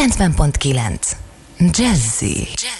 90.9 Jazzy Jazzy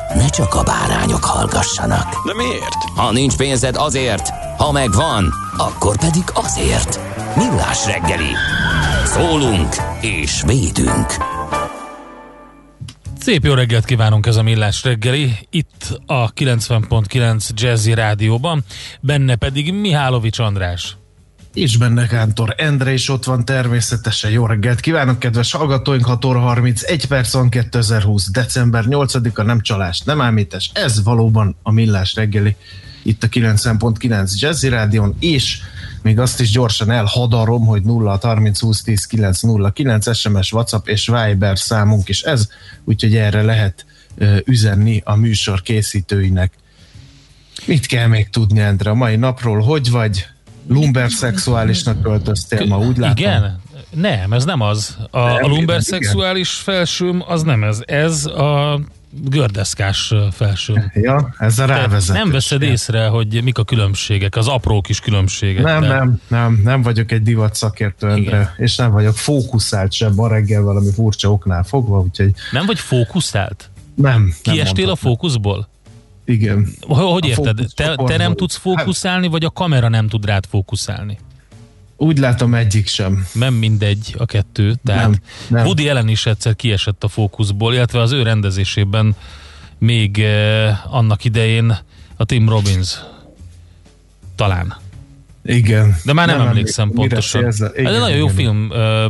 ne csak a bárányok hallgassanak. De miért? Ha nincs pénzed azért, ha megvan, akkor pedig azért. Millás reggeli. Szólunk és védünk. Szép jó reggelt kívánunk ez a Millás reggeli, itt a 90.9 Jazzy Rádióban, benne pedig Mihálovics András. És benne Kántor Endre is ott van természetesen. Jó reggelt kívánok, kedves hallgatóink! 6 óra 31 perc van 2020. december 8-a, nem csalás, nem ámítás. Ez valóban a Millás reggeli itt a 90.9 Jazzy Rádion, és még azt is gyorsan elhadarom, hogy 0 30 20 10 9 0 9 SMS, WhatsApp és Viber számunk is ez, úgyhogy erre lehet üzenni a műsor készítőinek. Mit kell még tudni, Endre, a mai napról? Hogy vagy? Lumber szexuálisnak költöztél ma, úgy látom. Igen? Nem, ez nem az. A, Nem, a lumber szexuális felsőm az nem ez. Ez a gördeszkás felsőm. Ja, ezzel Te rávezet. nem veszed észre, hogy mik a különbségek, az apró kis különbségek. Nem, de- nem, nem, nem vagyok egy divat szakértő, Endre, és nem vagyok fókuszált sem ma reggel valami furcsa oknál fogva, úgyhogy Nem vagy fókuszált? nem. nem Kiestél a mondhatom. fókuszból? Igen. Hogy, A érted? Te, te nem tudsz fókuszálni, vagy a kamera nem tud rád fókuszálni? Úgy látom egyik sem. Nem mindegy a kettő. Tehát Nem, nem. Woody Allen is egyszer kiesett a fókuszból, illetve az ő rendezésében még eh, annak idején a Tim Robbins. talán. Igen. De már nem, nem emlékszem emlékszem, pontosan. Ez Ez egy nagyon jó film, ö,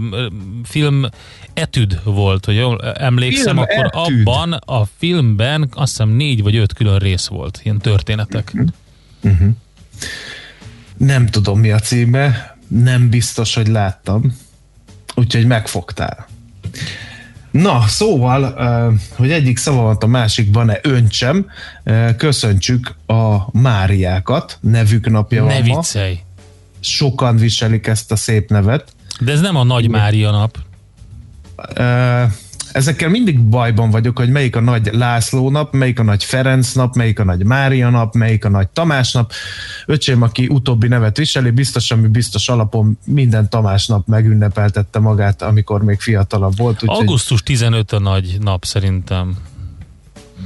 film etüd volt, hogy jól emlékszem, Film akkor etüd. abban a filmben azt hiszem négy vagy öt külön rész volt, ilyen történetek. Nem tudom mi a címe, nem biztos, hogy láttam, úgyhogy megfogtál. Na, szóval, hogy egyik szavamat a másikban-e öntsem, köszöntsük a Máriákat, nevük napja Ne van ma. viccelj! Sokan viselik ezt a szép nevet. De ez nem a Nagy Mária nap. Ezekkel mindig bajban vagyok, hogy melyik a nagy László nap, melyik a nagy Ferenc nap, melyik a nagy Mária nap, melyik a nagy Tamás nap. Öcsém, aki utóbbi nevet viseli, biztos, ami biztos alapon minden Tamás nap megünnepeltette magát, amikor még fiatalabb volt. Úgyhogy Augusztus 15 a nagy nap szerintem.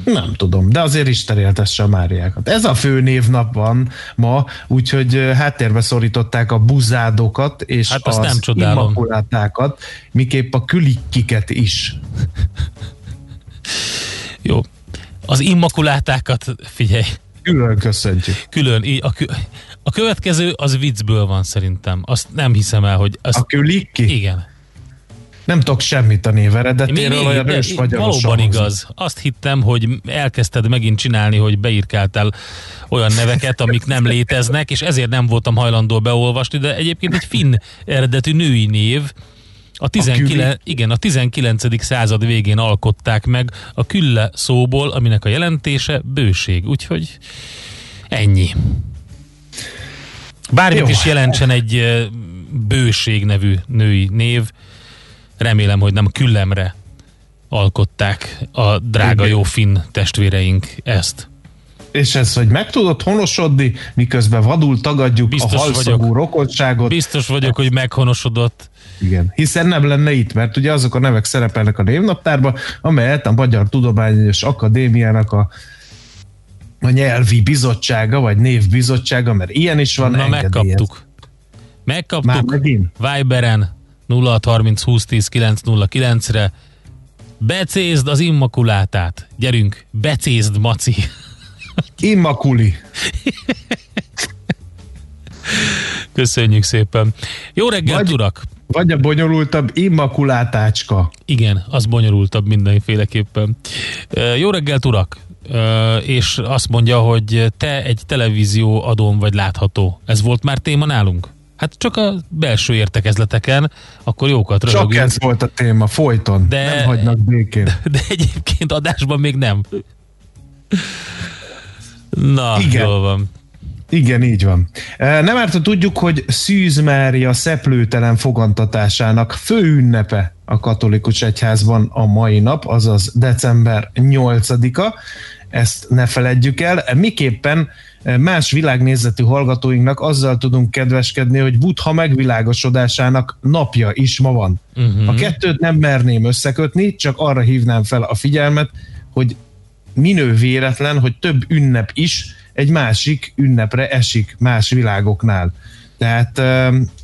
Nem tudom, de azért is teréltesse a Máriákat. Ez a fő névnap van ma, úgyhogy háttérbe szorították a buzádokat és Hát azt az nem csodálom. immakulátákat, miképp a külikkiket is. Jó. Az immakulátákat, figyelj, Külön köszöntjük. külön, a, kö- a következő az viccből van szerintem. Azt nem hiszem el, hogy azt, A külikki? igen. Nem tudok semmit a név Mi- eredetéről, mi- olyan ős magyaros valóban hangzik. igaz. Azt hittem, hogy elkezdted megint csinálni, hogy beírkáltál olyan neveket, amik nem léteznek, és ezért nem voltam hajlandó beolvasni, de egyébként egy finn eredetű női név, a 19, igen, a 19. század végén alkották meg a külle szóból, aminek a jelentése bőség. Úgyhogy ennyi. Bármit Jó. is jelentsen egy bőség nevű női név, remélem, hogy nem küllemre alkották a drága jó finn testvéreink ezt. És ez, hogy meg tudod honosodni, miközben vadul tagadjuk Biztos a halszagú vagyok. rokonságot. Biztos vagyok, hogy meghonosodott. Igen. Hiszen nem lenne itt, mert ugye azok a nevek szerepelnek a névnaptárban, amelyet a Magyar Tudományos Akadémiának a a nyelvi bizottsága, vagy névbizottsága, mert ilyen is van. Na, megkaptuk. Már Megkaptuk megint? Viberen 0630 2010 909-re. Becézd az immakulátát. Gyerünk, becézd, Maci. Immakuli. Köszönjük szépen. Jó reggelt, Vagy- urak! Vagy a bonyolultabb immakulátácska. Igen, az bonyolultabb mindenféleképpen. Jó reggelt, urak! És azt mondja, hogy te egy televízió adón vagy látható. Ez volt már téma nálunk? Hát csak a belső értekezleteken, akkor jókat Csak röhögünk. ez volt a téma, folyton. De- Nem hagynak békén. De egyébként adásban még nem. Na, Igen. jól van. Igen, így van. E, Nem árt, tudjuk, hogy Szűz Mária szeplőtelen fogantatásának fő ünnepe a katolikus egyházban a mai nap, azaz december 8-a. Ezt ne feledjük el. Miképpen más világnézetű hallgatóinknak azzal tudunk kedveskedni, hogy Buddha megvilágosodásának napja is ma van. Uh-huh. A kettőt nem merném összekötni, csak arra hívnám fel a figyelmet, hogy minő véletlen, hogy több ünnep is egy másik ünnepre esik más világoknál. Tehát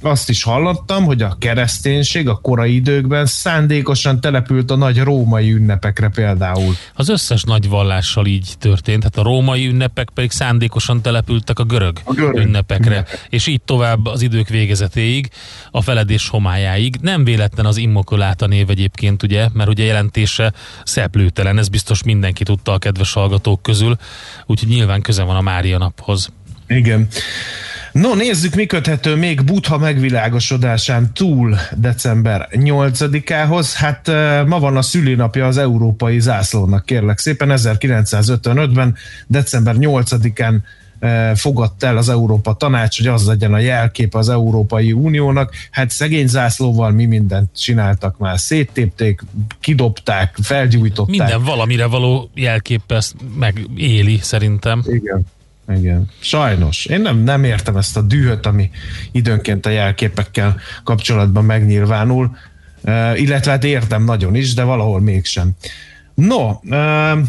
azt is hallottam, hogy a kereszténység a korai időkben szándékosan települt a nagy római ünnepekre például. Az összes nagy vallással így történt, hát a római ünnepek pedig szándékosan települtek a görög, A görög ünnepekre, ünnepek. és így tovább az idők végezetéig, a feledés homályáig. Nem véletlen az immokuláta név egyébként, ugye, mert ugye jelentése szeplőtelen, ez biztos mindenki tudta a kedves hallgatók közül, úgyhogy nyilván köze van a Mária naphoz. Igen. No, nézzük, mi köthető még Buddha megvilágosodásán túl december 8-ához. Hát ma van a szülinapja az európai zászlónak, kérlek szépen. 1955-ben, december 8-án eh, fogadta el az Európa Tanács, hogy az legyen a jelkép az Európai Uniónak. Hát szegény zászlóval mi mindent csináltak már. Széttépték, kidobták, felgyújtották. Minden valamire való jelkép ezt megéli szerintem. Igen. Igen. Sajnos. Én nem, nem értem ezt a dühöt, ami időnként a jelképekkel kapcsolatban megnyilvánul, uh, illetve hát értem nagyon is, de valahol mégsem. No, uh,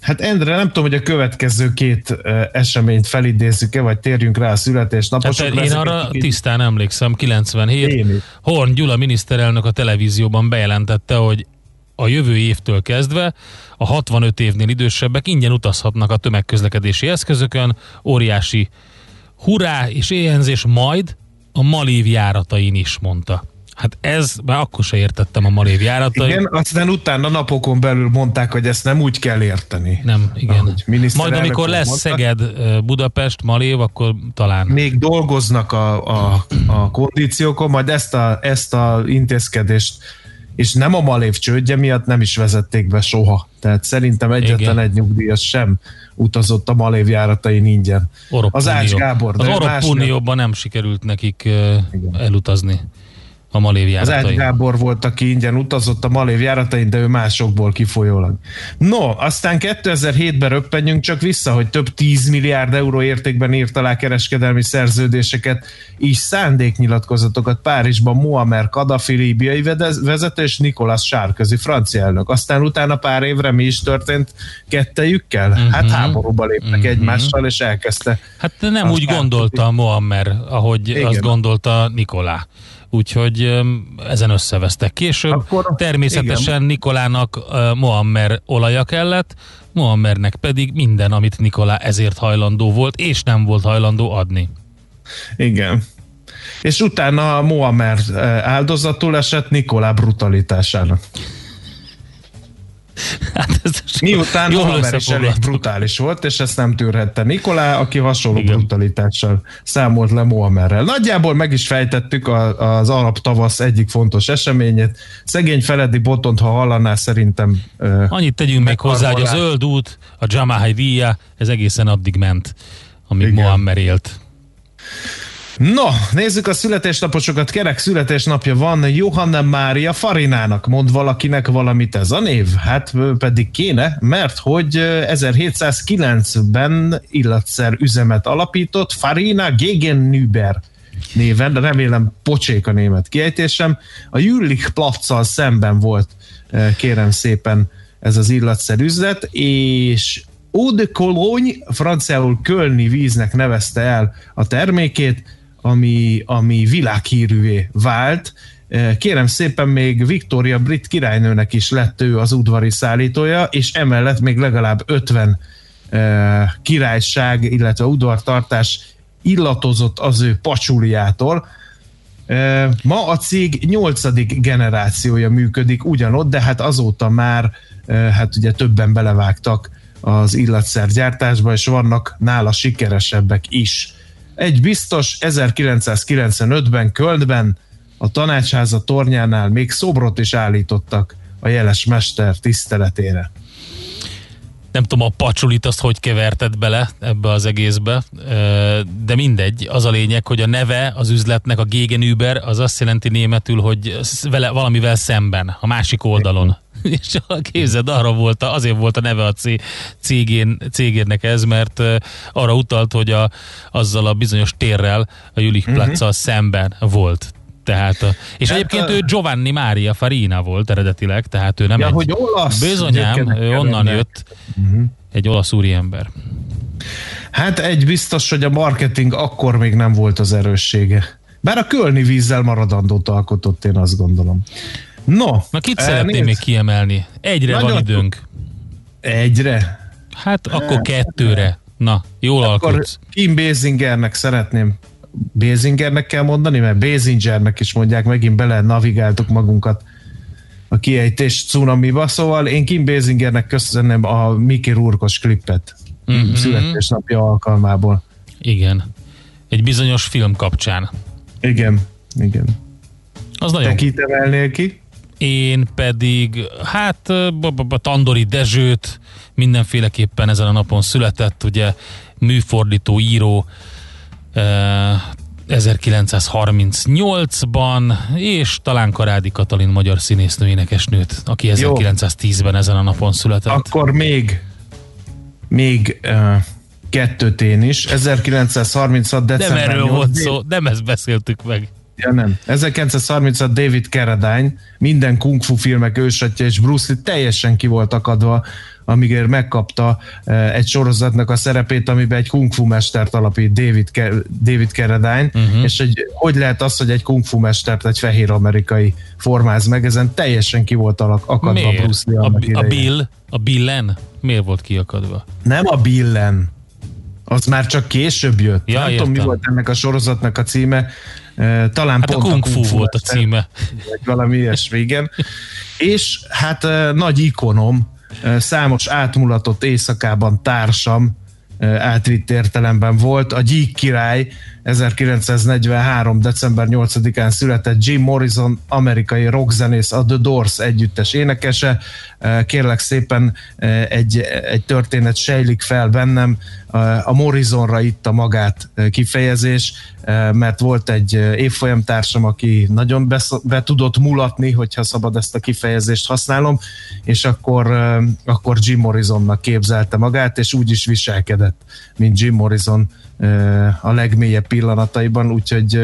hát Endre, nem tudom, hogy a következő két uh, eseményt felidézzük-e, vagy térjünk rá a Hát születésnaposokra. én Ezeket arra így- tisztán emlékszem, 97. Én. Horn Gyula miniszterelnök a televízióban bejelentette, hogy a jövő évtől kezdve a 65 évnél idősebbek ingyen utazhatnak a tömegközlekedési eszközökön, óriási hurrá és éjenzés majd a Malév járatain is, mondta. Hát ez, már akkor se értettem a Malév járatai. Igen, aztán utána napokon belül mondták, hogy ezt nem úgy kell érteni. Nem, igen. Majd amikor lesz mondta. Szeged, Budapest, Malév, akkor talán. még dolgoznak a, a, a kondíciókon, majd ezt a, ezt a intézkedést és nem a Malév csődje miatt nem is vezették be soha. Tehát szerintem egyetlen Igen. egy nyugdíjas sem utazott a Malév járatain ingyen. Orosz Az Ács. Gábor, de Az nem. Unióban nem sikerült nekik Igen. elutazni a Malév Az Ács járatai. Gábor volt, aki ingyen utazott a Malév járatain, de ő másokból kifolyólag. No, aztán 2007-ben röppenjünk csak vissza, hogy több 10 milliárd euró értékben írt alá kereskedelmi szerződéseket, így szándéknyilatkozatokat Párizsban Muammar Kadhafi líbiai vezető és Nicolas Sarkozy francia elnök. Aztán utána pár évre mi is történt kettejükkel? Uh-huh. Hát háborúba léptek uh-huh. egymással, és elkezdte Hát nem úgy gondolta a Moammer, ahogy Igen. azt gondolta Nikolá. Úgyhogy ezen összevesztek. Később Akkor- természetesen Nikolának ö, Moammer olaja kellett, Moammernek pedig minden, amit Nikolá ezért hajlandó volt, és nem volt hajlandó adni. Igen. És utána Moamer eh, áldozatul esett Nikolá brutalitásának. Hát ez Miután Moamer is elég brutális volt, és ezt nem tűrhette Nikolá, aki hasonló Igen. Brutalitással számolt le Moamerrel. Nagyjából meg is fejtettük a, az arab tavasz egyik fontos eseményét. Szegény Feledi Botont, ha hallaná, szerintem Annyit tegyünk még hozzá, hogy a zöld út, a Jamahai Via, ez egészen addig ment, amíg Igen. Élt. No, nézzük a születésnaposokat. Kerek születésnapja van Johanna Mária Farinának. Mond valakinek valamit ez a név? Hát pedig kéne, mert hogy ö, 1709-ben illatszer üzemet alapított Farina Gegenüber néven, de remélem pocsék a német kiejtésem. A Jülich Platzal szemben volt, kérem szépen, ez az illatszer üzlet, és Eau de Cologne, franciául Kölni víznek nevezte el a termékét, ami, ami világhírűvé vált. Kérem szépen még Victoria brit királynőnek is lett ő az udvari szállítója, és emellett még legalább 50 eh, királyság, illetve udvartartás illatozott az ő pacsuliától. Ma a cég nyolcadik generációja működik ugyanott, de hát azóta már hát ugye többen belevágtak az illatszergyártásba, és vannak nála sikeresebbek is. Egy biztos 1995-ben Kölnben a tanácsháza tornyánál még szobrot is állítottak a jeles mester tiszteletére. nem tudom, a pacsulit azt hogy keverted bele ebbe az egészbe, de mindegy, az a lényeg, hogy a neve az üzletnek, a Gegenüber, az azt jelenti németül, hogy vele, valamivel szemben, a másik oldalon. És a képzeld, arra volt, a- azért volt a neve a cé- cégén, cégének ez, mert arra utalt, hogy a, azzal a bizonyos térrel, a Jülich uh szemben volt. Tehát, a, és Hát egyébként a- ő Giovanni Maria Farina volt eredetileg, tehát ő nem Ja, egy... hogy olasz Bizonyám, ő onnan jelennek. jött. Egy olasz úriember. Hát egy biztos, hogy a marketing akkor még nem volt az erőssége. Bár a kölni vízzel maradandót alkotott, én azt gondolom. No, Na kit eh, szeretném nézd, még kiemelni? Egyre Nagyon van időnk. Egyre? Hát akkor kettőre. Na, jól Akkor alkotsz. Kim Basingernek szeretném Basingernek kell mondani, mert Basingernek is mondják, megint bele navigáltuk magunkat a kiejtés cunamiba, szóval én Kim Basingernek köszönöm a Mickey Rourke-os klippet Mhm. mm-hmm. születésnapja alkalmából. Igen. Egy bizonyos film kapcsán. Igen, igen. Az Te nagyon kit emelnél ki? Én pedig, hát Tandori Dezsőt mindenféleképpen ezen a napon született, ugye műfordító, író, eh, 1938-ban, és talán Karádi Katalin magyar színésznő énekesnőt, aki 1910-ben ezen a napon született. Akkor még még uh, kettőt én is. 1936. nem december erről 8. volt szó, nem ezt beszéltük meg. Ja, nem. 1936 David Carradine, minden kung fu filmek ősatja, és Bruce Lee teljesen ki volt akadva, amíg megkapta eh, egy sorozatnak a szerepét, amiben egy kung fu mestert alapít David, David Carradine, uh-huh. és egy, hogy lehet az, hogy egy kung fu mestert egy fehér amerikai formáz meg, ezen teljesen ki volt alak, akadva Miért? Bruce Lee A, a. Bill, a Billen miért volt kiakadva? Nem a Billen, Az már csak később jött. Ja, nem értem. tudom, mi volt ennek a sorozatnak a címe. Talán Hát a pont Kung Fu volt a címe. Vagy valami ilyesmi, igen. És hát nagy ikonom, számos átmulatott éjszakában társam, átvitt értelemben volt. A Gyík király 1943. december 8-án született Jim Morrison, amerikai rockzenész, a The Doors együttes énekese. Kérlek szépen egy, egy történet sejlik fel bennem. A Morrisonra itta magát eh, kifejezés, mert volt egy évfolyamtársam, aki nagyon besz- be tudott mulatni, hogyha szabad ezt a kifejezést használom, és akkor, akkor Jim Morrisonnak képzelte magát, és úgy is viselkedett, mint Jim Morrison a legmélyebb pillanataiban, úgyhogy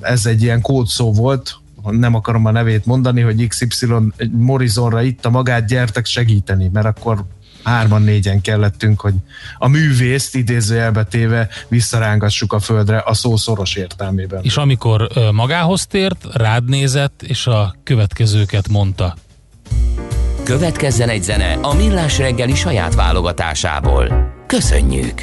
ez egy ilyen kódszó volt, nem akarom a nevét mondani, hogy XY Morrisonra itta magát, gyertek segíteni, mert akkor hárman, négyen kellettünk, hogy a művészt idézőjelbe téve visszarángassuk a földre a szó szoros értelmében. És amikor magához tért, rád nézett, és a következőket mondta. Következzen egy zene a Millás reggeli saját válogatásából. Köszönjük!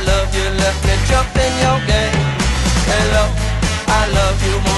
I love you, let me jump in your game. Hello, I love you,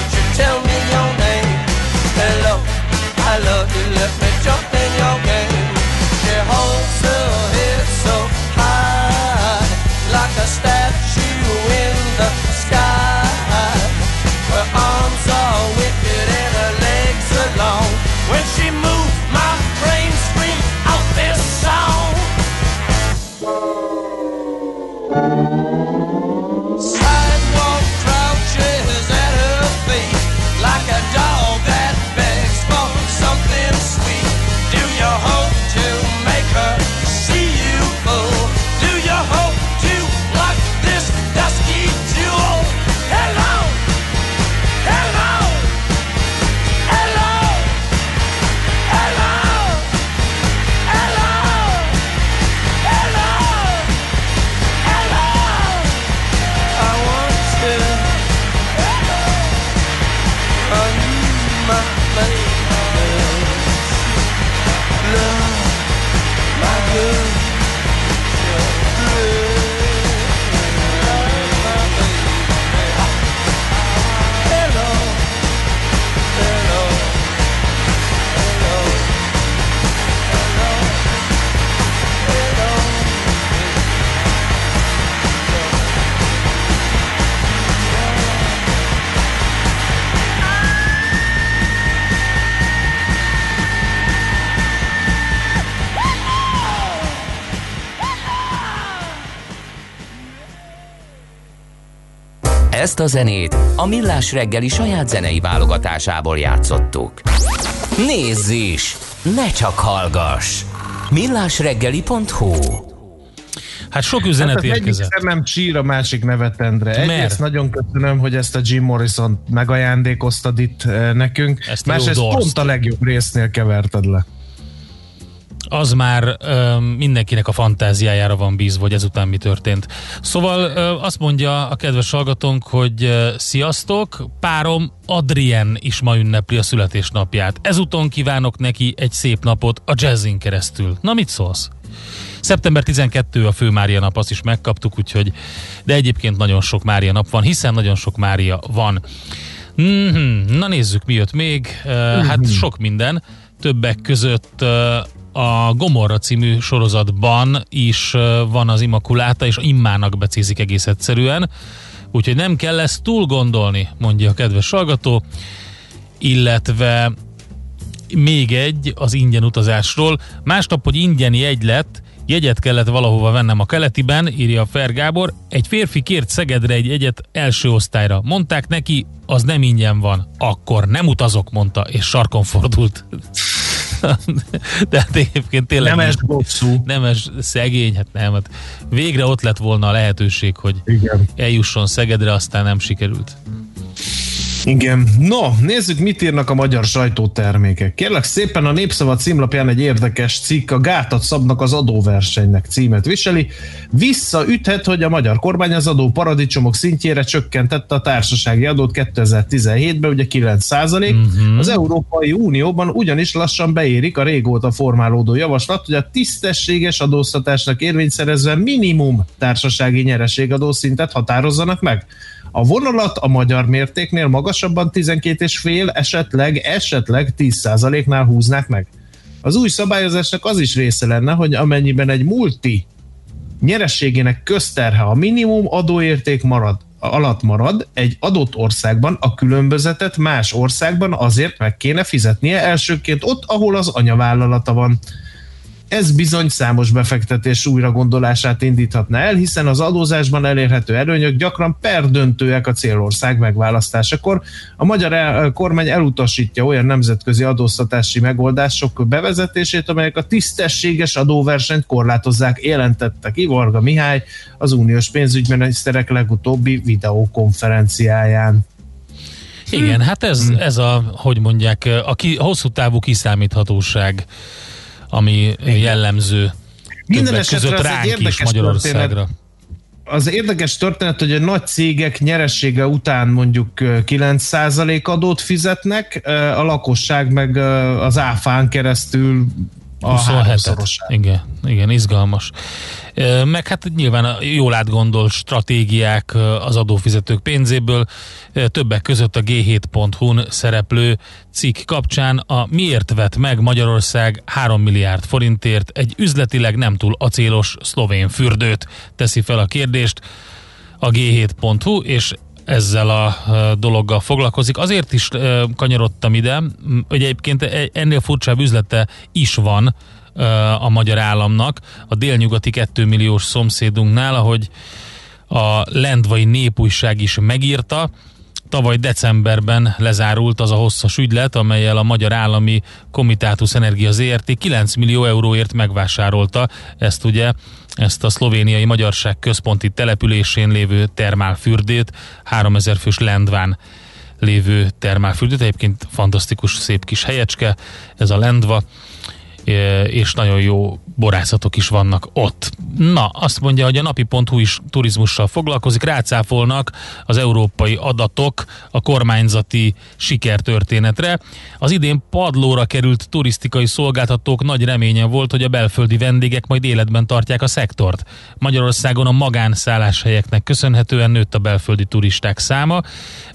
Ezt a zenét a Millás reggeli saját zenei válogatásából játszottuk. Nézz is! Ne csak hallgass! millásreggeli.hu Hát sok üzenet Hát az egyik érkezett. szemem csír, a másik nevetendre. Mert? Egyrészt nagyon köszönöm, hogy ezt a Jim Morrison megajándékoztad itt eh, nekünk. Ezt Másrészt pont a legjobb résznél keverted le. Az már ö, mindenkinek a fantáziájára van bízva, hogy ezután mi történt. Szóval ö, azt mondja a kedves hallgatónk, hogy ö, sziasztok, párom Adrien is ma ünnepli a születésnapját. Ezúton kívánok neki egy szép napot a jazzin keresztül. Na mit szólsz? Szeptember 12 a fő Mária nap, azt is megkaptuk, úgyhogy, de egyébként nagyon sok Mária nap van, hiszen nagyon sok Mária van. Mm-hmm. Na nézzük, mi jött még. Uh, hát sok minden. Többek között uh, a Gomorra című sorozatban is van az Immakuláta, és Immának becézik egész egyszerűen. Úgyhogy nem kell ezt túl gondolni, mondja a kedves hallgató. Illetve még egy az ingyen utazásról. Másnap, hogy ingyen jegy lett, jegyet kellett valahova vennem a keletiben, írja Fer Gábor. Egy férfi kért Szegedre egy egyet első osztályra. Mondták neki, az nem ingyen van. Akkor nem utazok, mondta, és sarkon fordult. De hát egyébként tényleg Nemes bosszú. nemes szegény, hát nem, hát végre ott lett volna a lehetőség, hogy Igen. eljusson Szegedre, aztán nem sikerült. Igen. No, nézzük, mit írnak a magyar sajtótermékek. Kérlek szépen a Népszava címlapján egy érdekes cikk, a gátat szabnak az adóversenynek címet viseli. Visszaüthet, hogy a magyar kormány az adó paradicsomok szintjére csökkentette a társasági adót 2017-ben, ugye 9 uh-huh. Az Európai Unióban ugyanis lassan beérik a régóta formálódó javaslat, hogy a tisztességes adóztatásnak érvényszerezve minimum társasági nyereségadószintet határozzanak meg. A vonalat a magyar mértéknél magasabban 12,5, esetleg, esetleg 10%-nál húznák meg. Az új szabályozásnak az is része lenne, hogy amennyiben egy multi nyerességének közterhe a minimum adóérték marad, alatt marad, egy adott országban a különbözetet más országban azért meg kéne fizetnie elsőként ott, ahol az anyavállalata van. Ez bizony számos befektetés újra gondolását indíthatna el, hiszen az adózásban elérhető előnyök gyakran perdöntőek a célország megválasztásakor. A magyar kormány elutasítja olyan nemzetközi adóztatási megoldások bevezetését, amelyek a tisztességes adóversenyt korlátozzák, jelentette ki Varga Mihály az uniós pénzügyminiszterek legutóbbi videokonferenciáján. Igen, hát ez, ez a, hogy mondják, a, ki, a hosszú távú kiszámíthatóság, ami jellemző Minden esetre között ez egy ránk is érdekes Magyarországra. történet. Az érdekes történet, hogy a nagy cégek nyeressége után mondjuk ö, 9% adót fizetnek, a lakosság meg az áfán keresztül a 27-et. háromszorosát. Igen, igen, izgalmas. Meg hát nyilván a jól átgondolt stratégiák az adófizetők pénzéből, többek között a G7.hu-n szereplő cikk kapcsán a miért vett meg Magyarország 3 milliárd forintért egy üzletileg nem túl acélos szlovén fürdőt, teszi fel a kérdést a G7.hu, és ezzel a dologgal foglalkozik. Azért is kanyarodtam ide, hogy egyébként e- ennél furcsább üzlete is van a magyar államnak, a délnyugati 2 milliós szomszédunknál, ahogy a Lendvai Népújság is megírta, Tavaly decemberben lezárult az a hosszas ügylet, amelyel a Magyar Állami Komitátus Energia ZRT 9 millió euróért megvásárolta ezt ugye, ezt a szlovéniai magyarság központi településén lévő termálfürdét, 3000 fős Lendván lévő termálfürdőt, egyébként fantasztikus szép kis helyecske, ez a Lendva, és nagyon jó borászatok is vannak ott. Na, azt mondja, hogy a napi.hu is turizmussal foglalkozik, rácáfolnak az európai adatok a kormányzati sikertörténetre. Az idén padlóra került turisztikai szolgáltatók nagy reménye volt, hogy a belföldi vendégek majd életben tartják a szektort. Magyarországon a magánszálláshelyeknek köszönhetően nőtt a belföldi turisták száma,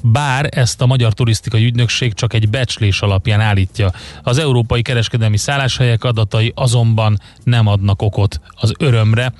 bár ezt a Magyar Turisztikai Ügynökség csak egy becslés alapján állítja. Az európai kereskedelmi szálláshelyek adatai azonban nem adnak okot az örömre.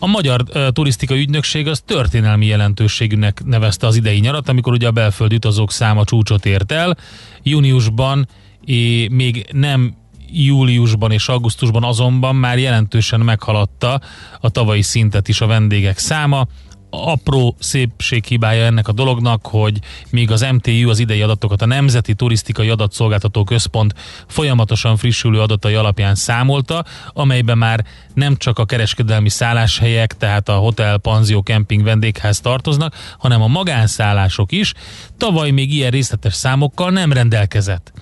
A Magyar Turisztikai Ügynökség az történelmi jelentőségűnek nevezte az idei nyarat, amikor ugye a belföldi utazók száma csúcsot ért el. Júniusban é, még nem júliusban és augusztusban azonban már jelentősen meghaladta a tavalyi szintet is a vendégek száma. Apró szépséghibája ennek a dolognak, hogy míg az MTU az idei adatokat a Nemzeti Turisztikai Adatszolgáltató Központ folyamatosan frissülő adatai alapján számolta, amelyben már nem csak a kereskedelmi szálláshelyek, tehát a hotel, panzió, kemping, vendégház tartoznak, hanem a magánszállások is. Tavaly még ilyen részletes számokkal nem rendelkezett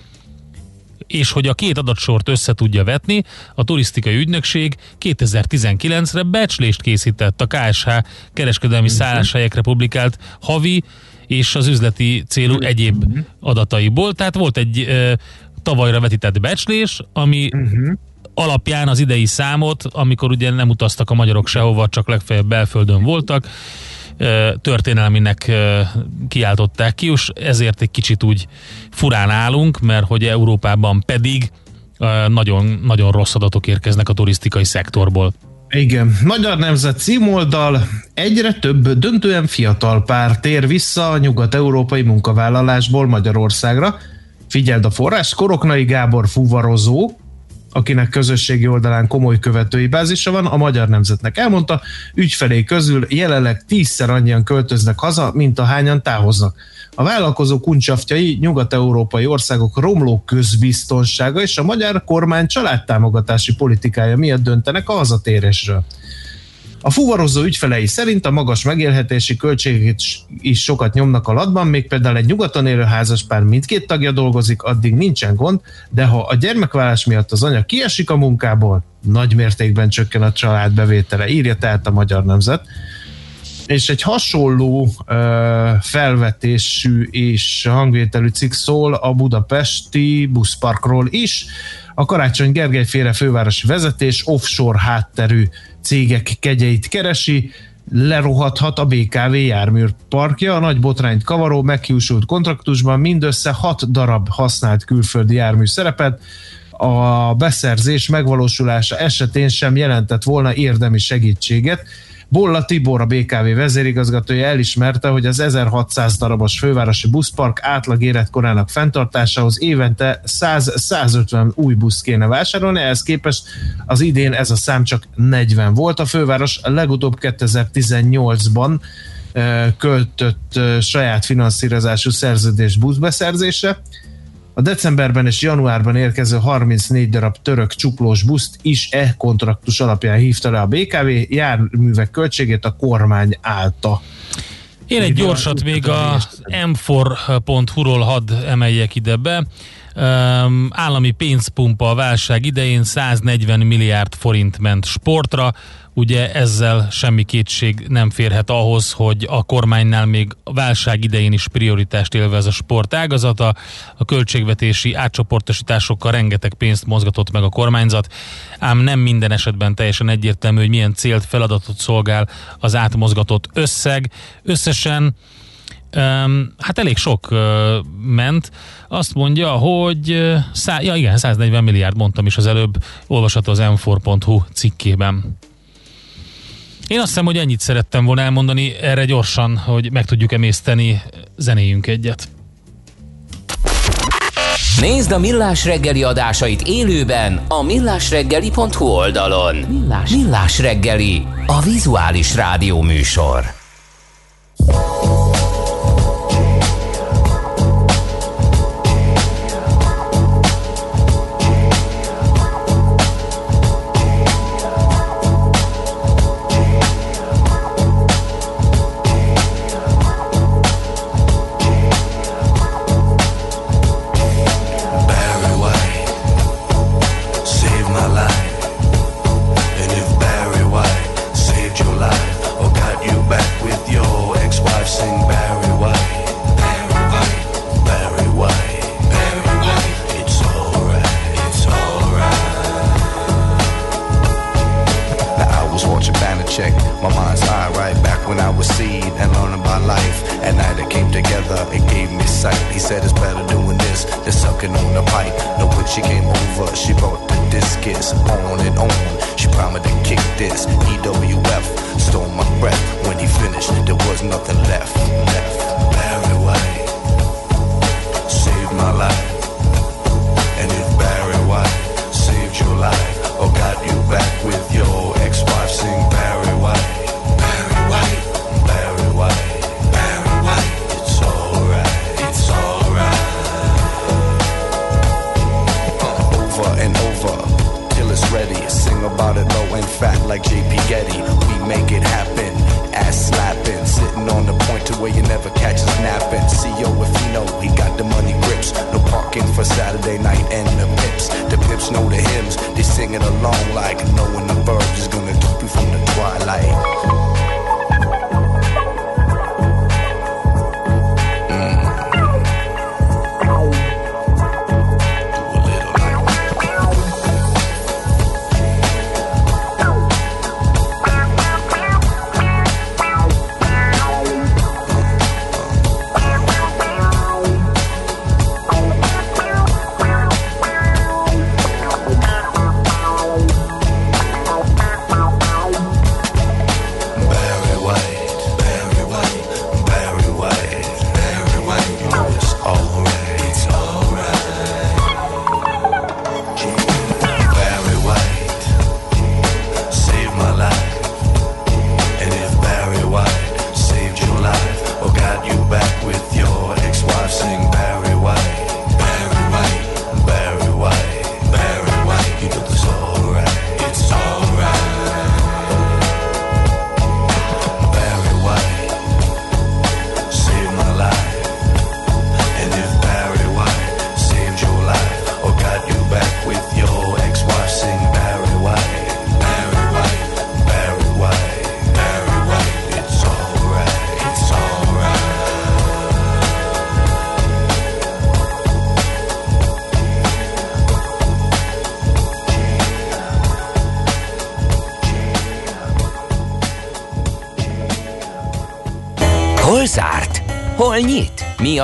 és hogy a két adatsort össze tudja vetni, a turisztikai ügynökség 2019-re becslést készített a KSH kereskedelmi szálláshelyekre publikált havi és az üzleti célú egyéb adataiból. Tehát volt egy e, tavalyra vetített becslés, ami alapján az idei számot, amikor ugye nem utaztak a magyarok sehova, csak legfeljebb belföldön voltak, történelminek kiáltották ki, és ezért egy kicsit úgy furán állunk, mert hogy Európában pedig nagyon, nagyon rossz adatok érkeznek a turisztikai szektorból. Igen. Magyar Nemzet címoldal egyre több döntően fiatal pár tér vissza a nyugat-európai munkavállalásból Magyarországra. Figyeld a forrás, Koroknai Gábor fuvarozó, akinek közösségi oldalán komoly követői bázisa van, a magyar nemzetnek elmondta, ügyfelé közül jelenleg tízszer annyian költöznek haza, mint ahányan távoznak. A vállalkozó kuncsaftjai nyugat-európai országok romló közbiztonsága és a magyar kormány családtámogatási politikája miatt döntenek a hazatérésről. A fuvarozó ügyfelei szerint a magas megélhetési költségét is sokat nyomnak a latban, még például egy nyugaton élő házaspár mindkét tagja dolgozik, addig nincsen gond, de ha a gyermekvállás miatt az anya kiesik a munkából, nagy mértékben csökken a család bevétele, írja tehát a Magyar Nemzet. És egy hasonló ö, felvetésű és hangvételű cikk szól a budapesti buszparkról is. A Karácsony Gergely féle fővárosi vezetés offshore hátterű cégek kegyeit keresi, lerohadhat a BKV járműparkja. A nagy botrányt kavaró, meghiúsult kontraktusban mindössze 6 darab használt külföldi jármű szerepet, a beszerzés megvalósulása esetén sem jelentett volna érdemi segítséget. Bolla Tibor, a BKV vezérigazgatója elismerte, hogy az 1600 darabos fővárosi buszpark átlag életkorának fenntartásához évente 100-150 új busz kéne vásárolni, ehhez képest az idén ez a szám csak 40 volt. A főváros legutóbb 2018-ban eh, költött saját finanszírozású szerződés buszbeszerzésre, a decemberben és januárban érkező 34 darab török csuklós buszt is e kontraktus alapján hívta le a BKV, járművek költségét a kormány állta. Én egy gyorsat még a m4.hu-ról hadd emeljek ide be. Um, állami pénzpumpa a válság idején 140 milliárd forint ment sportra, ugye ezzel semmi kétség nem férhet ahhoz, hogy a kormánynál még a válság idején is prioritást élvez a sport ágazata. A költségvetési átcsoportosításokkal rengeteg pénzt mozgatott meg a kormányzat, ám nem minden esetben teljesen egyértelmű, hogy milyen célt, feladatot szolgál az átmozgatott összeg. Összesen hát elég sok ment. Azt mondja, hogy szá- ja igen, 140 milliárd mondtam is az előbb, olvasható az m4.hu cikkében. Én azt hiszem, hogy ennyit szerettem volna elmondani erre gyorsan, hogy meg tudjuk emészteni, zenéjünk egyet. Nézd a Millás reggeli adásait élőben a millásreggeli.hu oldalon. Millás, Millás reggeli, a vizuális rádió műsor.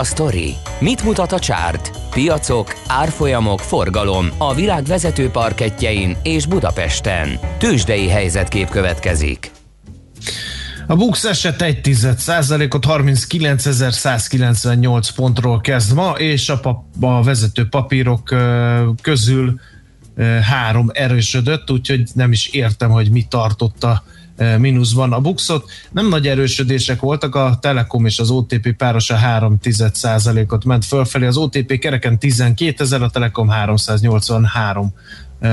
A sztori? Mit mutat a csárt? Piacok, árfolyamok, forgalom a világ vezető parketjein és Budapesten. Tősdei helyzetkép következik. A Bux esett 1 ot 39.198 pontról kezd ma, és a, pap, a vezető papírok közül három erősödött, úgyhogy nem is értem, hogy mi tartotta mínuszban a buxot. Nem nagy erősödések voltak, a Telekom és az OTP párosa 3 ot ment fölfelé, az OTP kereken 12 ezer, a Telekom 383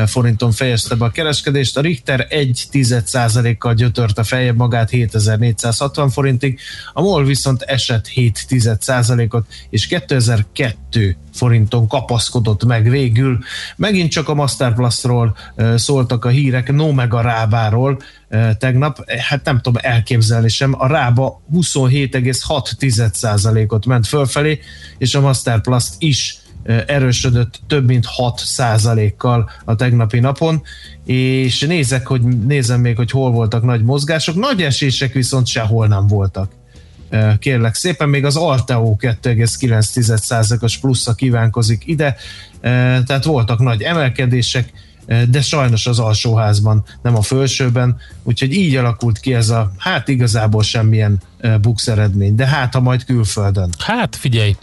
forinton fejezte be a kereskedést. A Richter 1 kal gyötörte feljebb magát 7460 forintig, a MOL viszont esett 7 ot és 2002 forinton kapaszkodott meg végül. Megint csak a Masterplastról szóltak a hírek, no meg a Rábáról tegnap, hát nem tudom elképzelni sem, a Rába 27,6%-ot ment fölfelé, és a Masterplast is erősödött több mint 6 kal a tegnapi napon, és nézek, hogy nézem még, hogy hol voltak nagy mozgások, nagy esések viszont sehol nem voltak. Kérlek szépen, még az Alteo 2,9%-os plusza kívánkozik ide, tehát voltak nagy emelkedések, de sajnos az alsóházban, nem a felsőben, úgyhogy így alakult ki ez a, hát igazából semmilyen bux eredmény, de hát ha majd külföldön. Hát figyelj,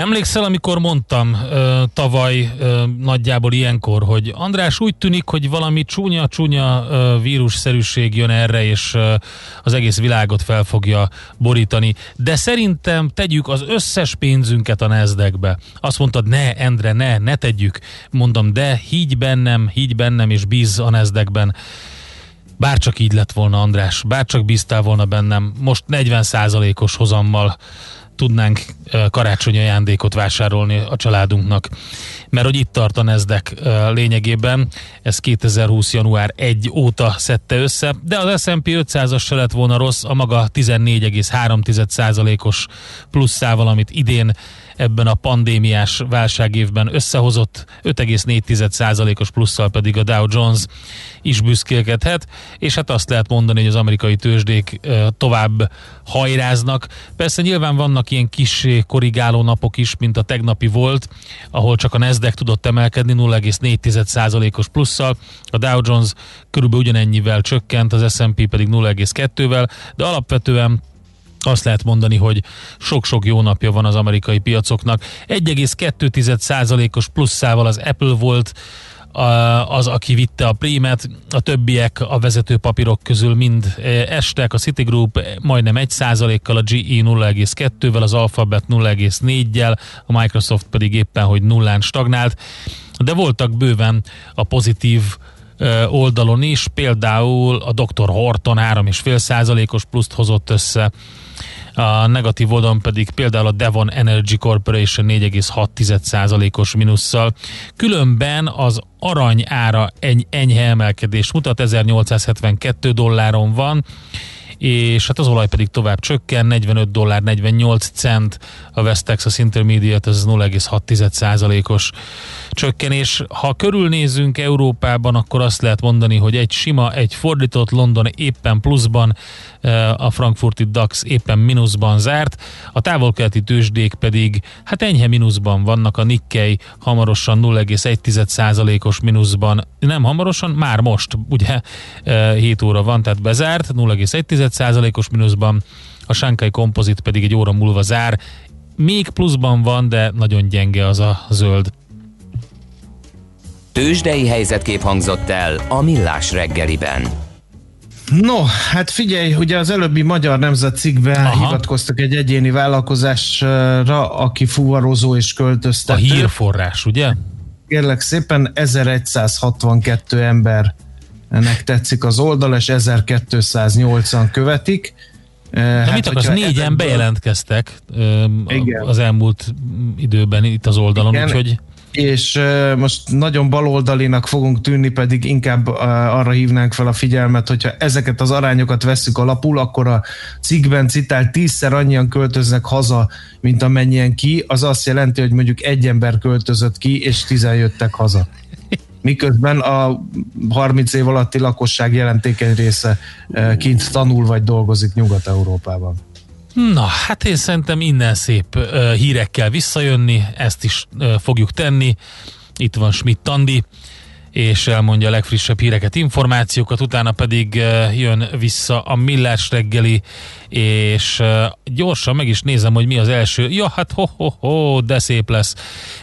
Emlékszel, amikor mondtam ö, tavaly ö, nagyjából ilyenkor, hogy András úgy tűnik, hogy valami csúnya-csúnya vírusszerűség jön erre, és ö, az egész világot fel fogja borítani. De szerintem tegyük az összes pénzünket a nezdekbe. Azt mondtad, ne, Endre, ne, ne tegyük. Mondom, de higgy bennem, higgy bennem, és bíz a nezdekben. Bárcsak így lett volna, András, bárcsak bíztál volna bennem, most 40%-os hozammal tudnánk karácsonyi ajándékot vásárolni a családunknak. Mert hogy itt tart a Nezdek lényegében, ez 2020. január 1 óta szedte össze, de az S&P 500-as se lett volna rossz, a maga 14,3%-os pluszával, amit idén ebben a pandémiás válságévben összehozott, 5,4%-os plusszal pedig a Dow Jones is büszkélkedhet, és hát azt lehet mondani, hogy az amerikai tőzsdék tovább hajráznak. Persze nyilván vannak ilyen kis korrigáló napok is, mint a tegnapi volt, ahol csak a Nasdaq tudott emelkedni 0,4%-os plusszal, a Dow Jones körülbelül ugyanennyivel csökkent, az S&P pedig 0,2-vel, de alapvetően azt lehet mondani, hogy sok-sok jó napja van az amerikai piacoknak. 1,2%-os pluszával az Apple volt az, aki vitte a prémet, a többiek a vezető papírok közül mind estek, a Citigroup majdnem 1%-kal, a GE 0,2-vel, az Alphabet 0,4-jel, a Microsoft pedig éppen, hogy nullán stagnált, de voltak bőven a pozitív oldalon is, például a Dr. Horton 3,5%-os pluszt hozott össze, a negatív oldalon pedig például a Devon Energy Corporation 4,6%-os minusszal. Különben az arany ára egy enyhe emelkedés mutat, 1872 dolláron van, és hát az olaj pedig tovább csökken, 45 dollár 48 cent, a West Texas Intermediate, ez 0,6%-os csökkenés. Ha körülnézünk Európában, akkor azt lehet mondani, hogy egy sima, egy fordított London éppen pluszban, a frankfurti DAX éppen mínuszban zárt, a távolkeleti tőzsdék pedig hát enyhe mínuszban vannak, a Nikkei hamarosan 0,1%-os mínuszban, nem hamarosan, már most, ugye 7 eh, óra van, tehát bezárt, 0,1%-os mínuszban, a Shanghai Composite pedig egy óra múlva zár, még pluszban van, de nagyon gyenge az a zöld. Tőzsdei helyzetkép hangzott el a Millás reggeliben. No, hát figyelj, ugye az előbbi Magyar Nemzet cikkben Aha. hivatkoztak egy egyéni vállalkozásra, aki fuvarozó és költöztető. A hírforrás, ugye? Kérlek szépen 1162 embernek tetszik az oldal, és 1280 követik. De hát, mit akarsz, négyen ezekből... bejelentkeztek Igen. az elmúlt időben itt az oldalon, Igen. úgyhogy és most nagyon baloldalinak fogunk tűnni, pedig inkább arra hívnánk fel a figyelmet, hogyha ezeket az arányokat veszük alapul, akkor a cikkben citált tízszer annyian költöznek haza, mint amennyien ki, az azt jelenti, hogy mondjuk egy ember költözött ki, és tizen jöttek haza. Miközben a 30 év alatti lakosság jelentékeny része kint tanul vagy dolgozik Nyugat-Európában. Na, hát én szerintem innen szép uh, hírekkel visszajönni, ezt is uh, fogjuk tenni. Itt van Schmidt Tandi, és elmondja a legfrissebb híreket, információkat, utána pedig uh, jön vissza a Millás reggeli, és uh, gyorsan meg is nézem, hogy mi az első. Ja, hát ho-ho-ho, de szép lesz.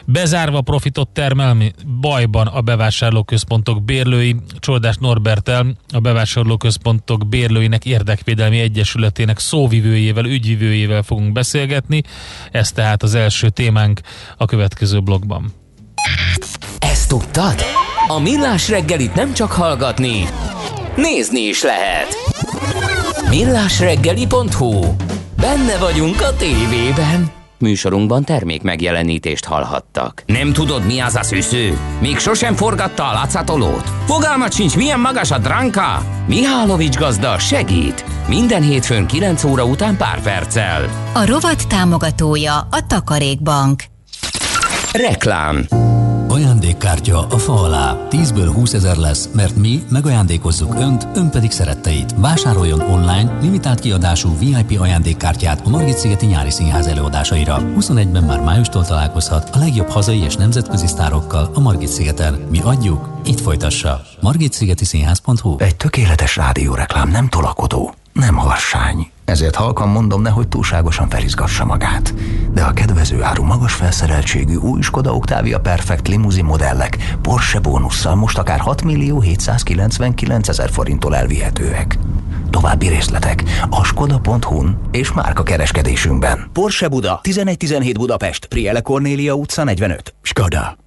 Bezárva profitot termelni, bajban a bevásárlóközpontok bérlői. Csodás Norbertel, a bevásárlóközpontok bérlőinek érdekvédelmi egyesületének szóvivőjével, ügyvivőjével fogunk beszélgetni. Ez tehát az első témánk a következő blogban. Ezt tudtad? A Millás reggelit nem csak hallgatni, nézni is lehet. Millásreggeli.hu Benne vagyunk a tévében. Műsorunkban termék megjelenítést hallhattak. Nem tudod, mi az a szűző? Még sosem forgatta a látszatolót? Fogalmat sincs, milyen magas a dránka? Mihálovics gazda segít. Minden hétfőn 9 óra után pár perccel. A rovat támogatója a Takarékbank. Reklám Ajándékkártya a fa alá. 10-ből 20 ezer lesz, mert mi megajándékozzuk Önt, Ön pedig szeretteit. Vásároljon online limitált kiadású VIP ajándékkártyát a Margit-szigeti nyári színház előadásaira. 21-ben már májustól találkozhat a legjobb hazai és nemzetközi sztárokkal a Margit-szigeten. Mi adjuk, itt folytassa. margitszigeti színház.hu Egy tökéletes rádióreklám nem tolakodó, nem harsány. Ezért halkan mondom, nehogy túlságosan felizgassa magát. De a kedvező áru magas felszereltségű új Skoda Octavia Perfect limuzin modellek Porsche bónusszal most akár 6 millió 799 ezer forinttól elvihetőek. További részletek a skoda.hu-n és márka kereskedésünkben. Porsche Buda, 1117 Budapest, Priele Cornélia utca 45. Skoda.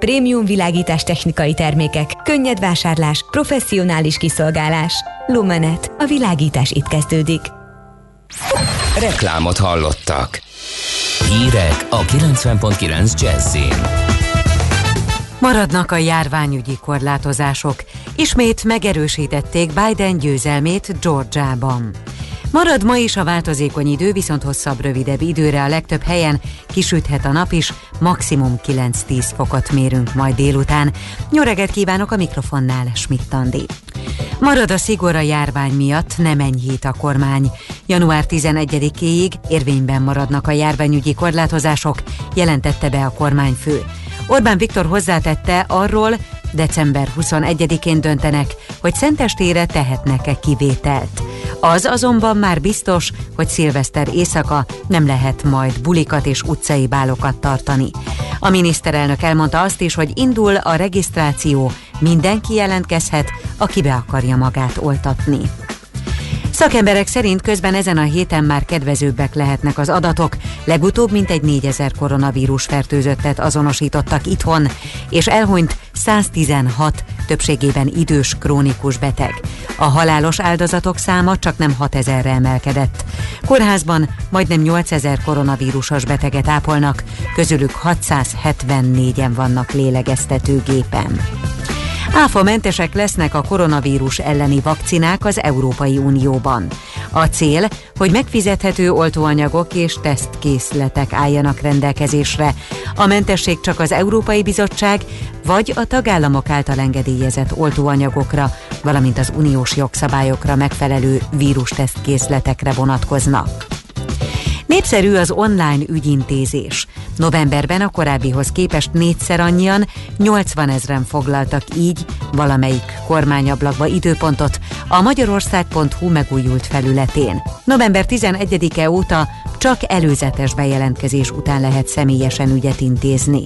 Prémium világítás technikai termékek, könnyed vásárlás, professzionális kiszolgálás. Lumenet. A világítás itt kezdődik. Reklámot hallottak. Hírek a 90.9 Jazzin. Maradnak a járványügyi korlátozások. Ismét megerősítették Biden győzelmét Georgiában. Marad ma is a változékony idő, viszont hosszabb, rövidebb időre a legtöbb helyen kisüthet a nap is, maximum 9-10 fokot mérünk majd délután. Nyoreget kívánok a mikrofonnál, Schmidt Andi. Marad a szigor a járvány miatt, nem enyhít a kormány. Január 11-éig érvényben maradnak a járványügyi korlátozások, jelentette be a kormányfő. Orbán Viktor hozzátette arról, december 21-én döntenek, hogy szentestére tehetnek-e kivételt. Az azonban már biztos, hogy szilveszter éjszaka nem lehet majd bulikat és utcai bálokat tartani. A miniszterelnök elmondta azt is, hogy indul a regisztráció, mindenki jelentkezhet, aki be akarja magát oltatni. Szakemberek szerint közben ezen a héten már kedvezőbbek lehetnek az adatok. Legutóbb mintegy 4000 koronavírus fertőzöttet azonosítottak itthon, és elhunyt 116, többségében idős, krónikus beteg. A halálos áldozatok száma csak nem 6000-re emelkedett. Kórházban majdnem 8000 koronavírusos beteget ápolnak, közülük 674-en vannak lélegeztetőgépen. Áfamentesek lesznek a koronavírus elleni vakcinák az Európai Unióban. A cél, hogy megfizethető oltóanyagok és tesztkészletek álljanak rendelkezésre. A mentesség csak az Európai Bizottság vagy a tagállamok által engedélyezett oltóanyagokra, valamint az uniós jogszabályokra megfelelő vírustesztkészletekre vonatkoznak. Népszerű az online ügyintézés. Novemberben a korábbihoz képest négyszer annyian, 80 ezeren foglaltak így valamelyik kormányablakba időpontot a magyarország.hu megújult felületén. November 11-e óta csak előzetes bejelentkezés után lehet személyesen ügyet intézni.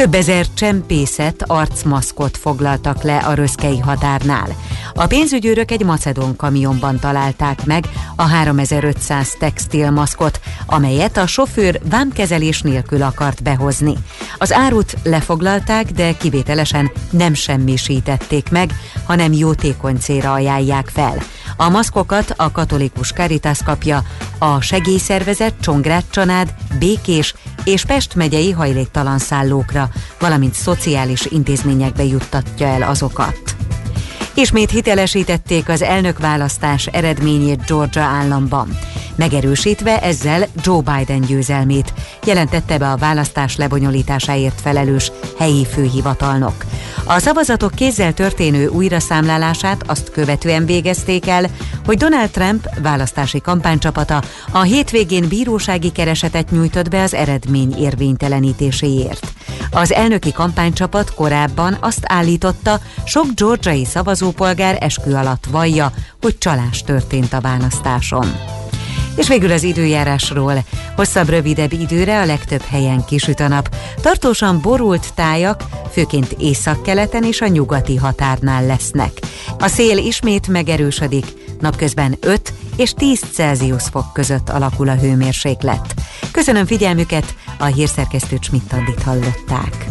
Több ezer csempészet arcmaszkot foglaltak le a röszkei határnál. A pénzügyőrök egy macedón kamionban találták meg a 3500 textilmaszkot, amelyet a sofőr vámkezelés nélkül akart behozni. Az árut lefoglalták, de kivételesen nem semmisítették meg, hanem jótékony célra ajánlják fel. A maszkokat a katolikus Caritas kapja, a segélyszervezet Csongrád Csanád békés és Pest megyei hajléktalan szállókra, valamint szociális intézményekbe juttatja el azokat. Ismét hitelesítették az elnökválasztás eredményét Georgia államban, megerősítve ezzel Joe Biden győzelmét, jelentette be a választás lebonyolításáért felelős helyi főhivatalnok. A szavazatok kézzel történő újraszámlálását azt követően végezték el, hogy Donald Trump választási kampánycsapata a hétvégén bírósági keresetet nyújtott be az eredmény érvénytelenítéséért. Az elnöki kampánycsapat korábban azt állította, sok georgiai szavazópolgár eskü alatt vallja, hogy csalás történt a választáson. És végül az időjárásról. Hosszabb, rövidebb időre a legtöbb helyen kisüt a nap. Tartósan borult tájak, főként északkeleten és a nyugati határnál lesznek. A szél ismét megerősödik, napközben 5 és 10 Celsius fok között alakul a hőmérséklet. Köszönöm figyelmüket, a hírszerkesztő Csmittandit hallották.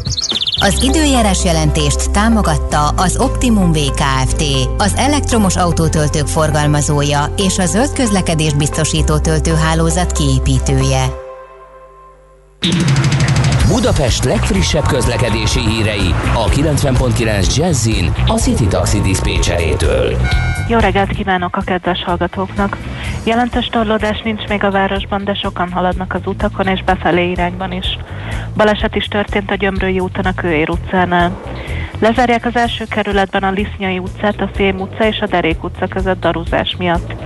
Az időjárás jelentést támogatta az Optimum VKFT, az elektromos autótöltők forgalmazója és a zöld közlekedés biztosító töltőhálózat kiépítője. Budapest legfrissebb közlekedési hírei a 90.9 Jazzin a City Taxi Dispécsejétől. Jó reggelt kívánok a kedves hallgatóknak! Jelentős torlódás nincs még a városban, de sokan haladnak az utakon és befelé irányban is. Baleset is történt a Gyömrői úton a Kőér utcánál. Lezárják az első kerületben a Lisznyai utcát, a Fém utca és a Derék utca között darúzás miatt.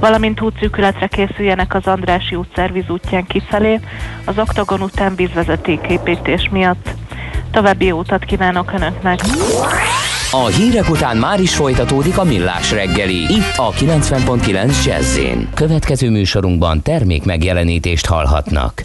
Valamint útszűkületre készüljenek az Andrási út szerviz útján kifelé, az Oktogon után vízvezetéképítés miatt. További jó utat kívánok Önöknek! A hírek után már is folytatódik a millás reggeli, itt a 90.9 jazz Következő műsorunkban termék megjelenítést hallhatnak.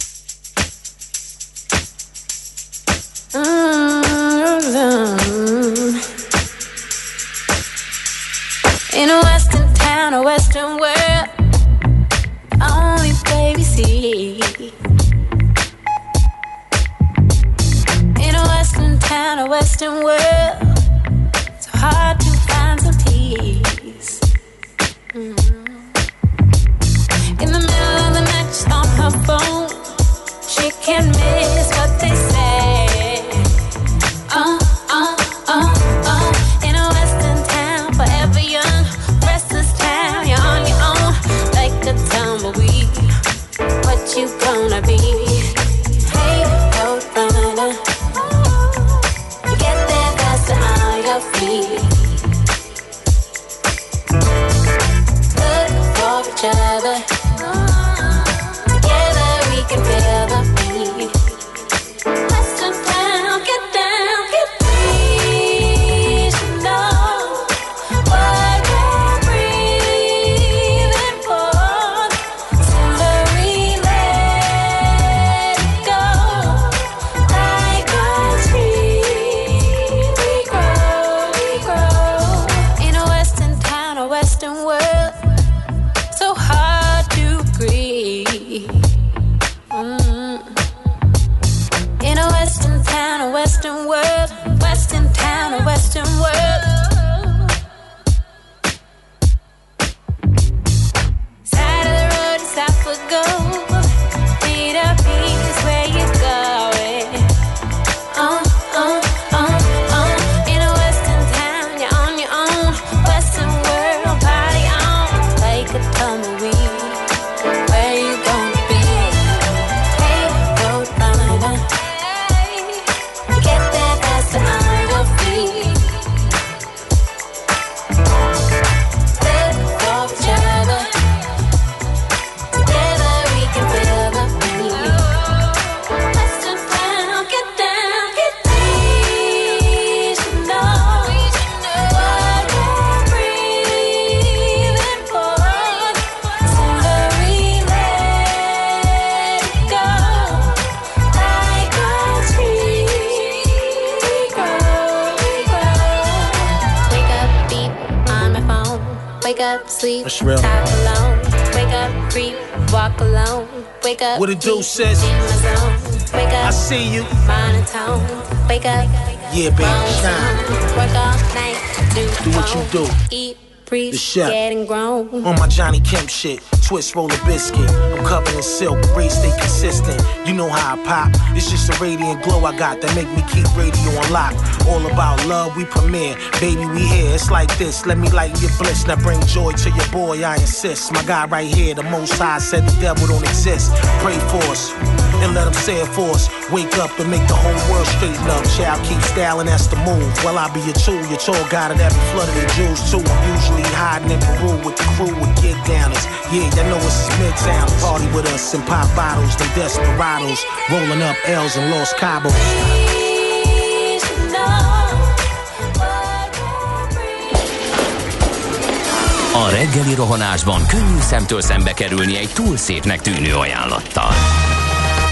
Sleep, That's real. talk alone. Wake up, creep, walk alone. Wake up, What it do, sis? in my zone. Wake up, I see you. monotone. Wake up, Yeah, baby, shine. Work all night, do, Do what you do. Eat breathe, The chef. getting grown. On my Johnny Kemp shit, twist, roll a biscuit. I'm covered in silk, braids stay consistent. You know how I pop. It's just a radiant glow I got that make me keep radio on lock. All about love, we premiere. Baby, we here. It's like this. Let me lighten your bliss. Now bring joy to your boy, I insist. My guy right here, the most high said the devil don't exist. Pray for us. And let him say it for us. Wake up and make the whole world straighten up. Child, keep styling, that's the move. Well, I be your tool, your tour guide at every flood of the Jews too. I'm usually hiding in Peru with the crew with get downers. Yeah, y'all know it's midtown. Party with us and pop bottles, them desperados. Rolling up L's and Los Cabos. A reggeli rohanásban könnyű szemtől szembe kerülni egy túl szépnek tűnő ajánlattal.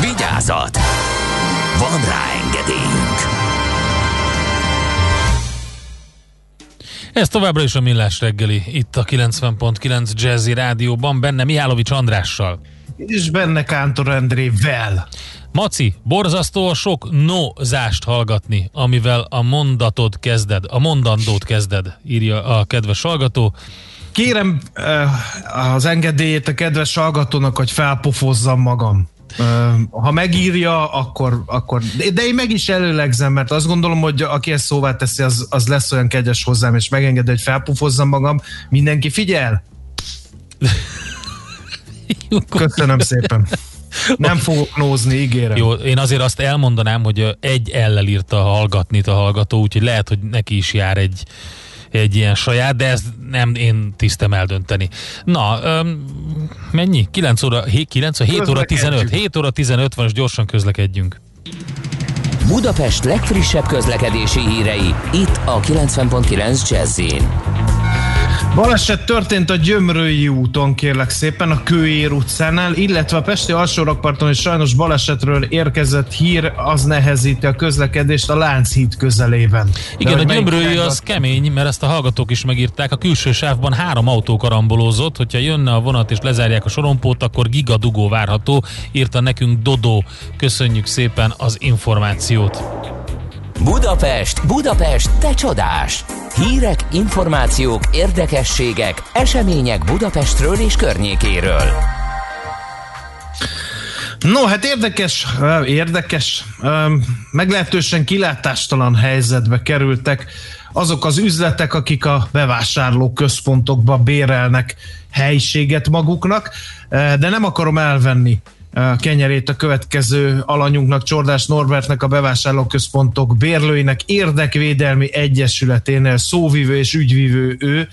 Vigyázat! Van rá engedélyünk! Ez továbbra is a Millás reggeli, itt a 90.9 Jazzy Rádióban, benne Mihálovics Andrással. És benne Kántor Endrével. Maci, borzasztó a sok nozást hallgatni, amivel a mondatod kezded, a mondandót kezded, írja a kedves hallgató. Kérem eh, az engedélyét a kedves hallgatónak, hogy felpofozzam magam. Ha megírja, akkor, akkor... De én meg is előlegzem, mert azt gondolom, hogy aki ezt szóvá teszi, az, az lesz olyan kegyes hozzám, és megengedi, hogy felpofozzam magam. Mindenki figyel? Köszönöm szépen. Nem fogok nózni, ígérem. Jó, én azért azt elmondanám, hogy egy ellel írta hallgatnit a hallgató, úgyhogy lehet, hogy neki is jár egy, egy ilyen saját, de ezt nem én tisztem eldönteni. Na, öm, mennyi? 9 óra, 9 óra, 7 óra 15. 7 óra 15 van, és gyorsan közlekedjünk. Budapest legfrissebb közlekedési hírei, itt a 90.9 jazz Baleset történt a Gyömrői úton, kérlek szépen, a Kőér utcánál, illetve a Pesti alsórakparton is sajnos balesetről érkezett hír, az nehezíti a közlekedést a Lánchíd közelében. Igen, De a gyömrői az kemény, mert ezt a hallgatók is megírták. A külső sávban három autó karambolózott, hogyha jönne a vonat és lezárják a sorompót, akkor gigadugó várható, írta nekünk Dodó. Köszönjük szépen az információt. Budapest, Budapest, te csodás! Hírek, információk, érdekességek, események Budapestről és környékéről. No, hát érdekes, érdekes, meglehetősen kilátástalan helyzetbe kerültek azok az üzletek, akik a bevásárló központokba bérelnek helyiséget maguknak, de nem akarom elvenni kenyerét a következő alanyunknak, Csordás Norbertnek, a bevásárlóközpontok bérlőinek érdekvédelmi egyesületénél szóvivő és ügyvivő ő.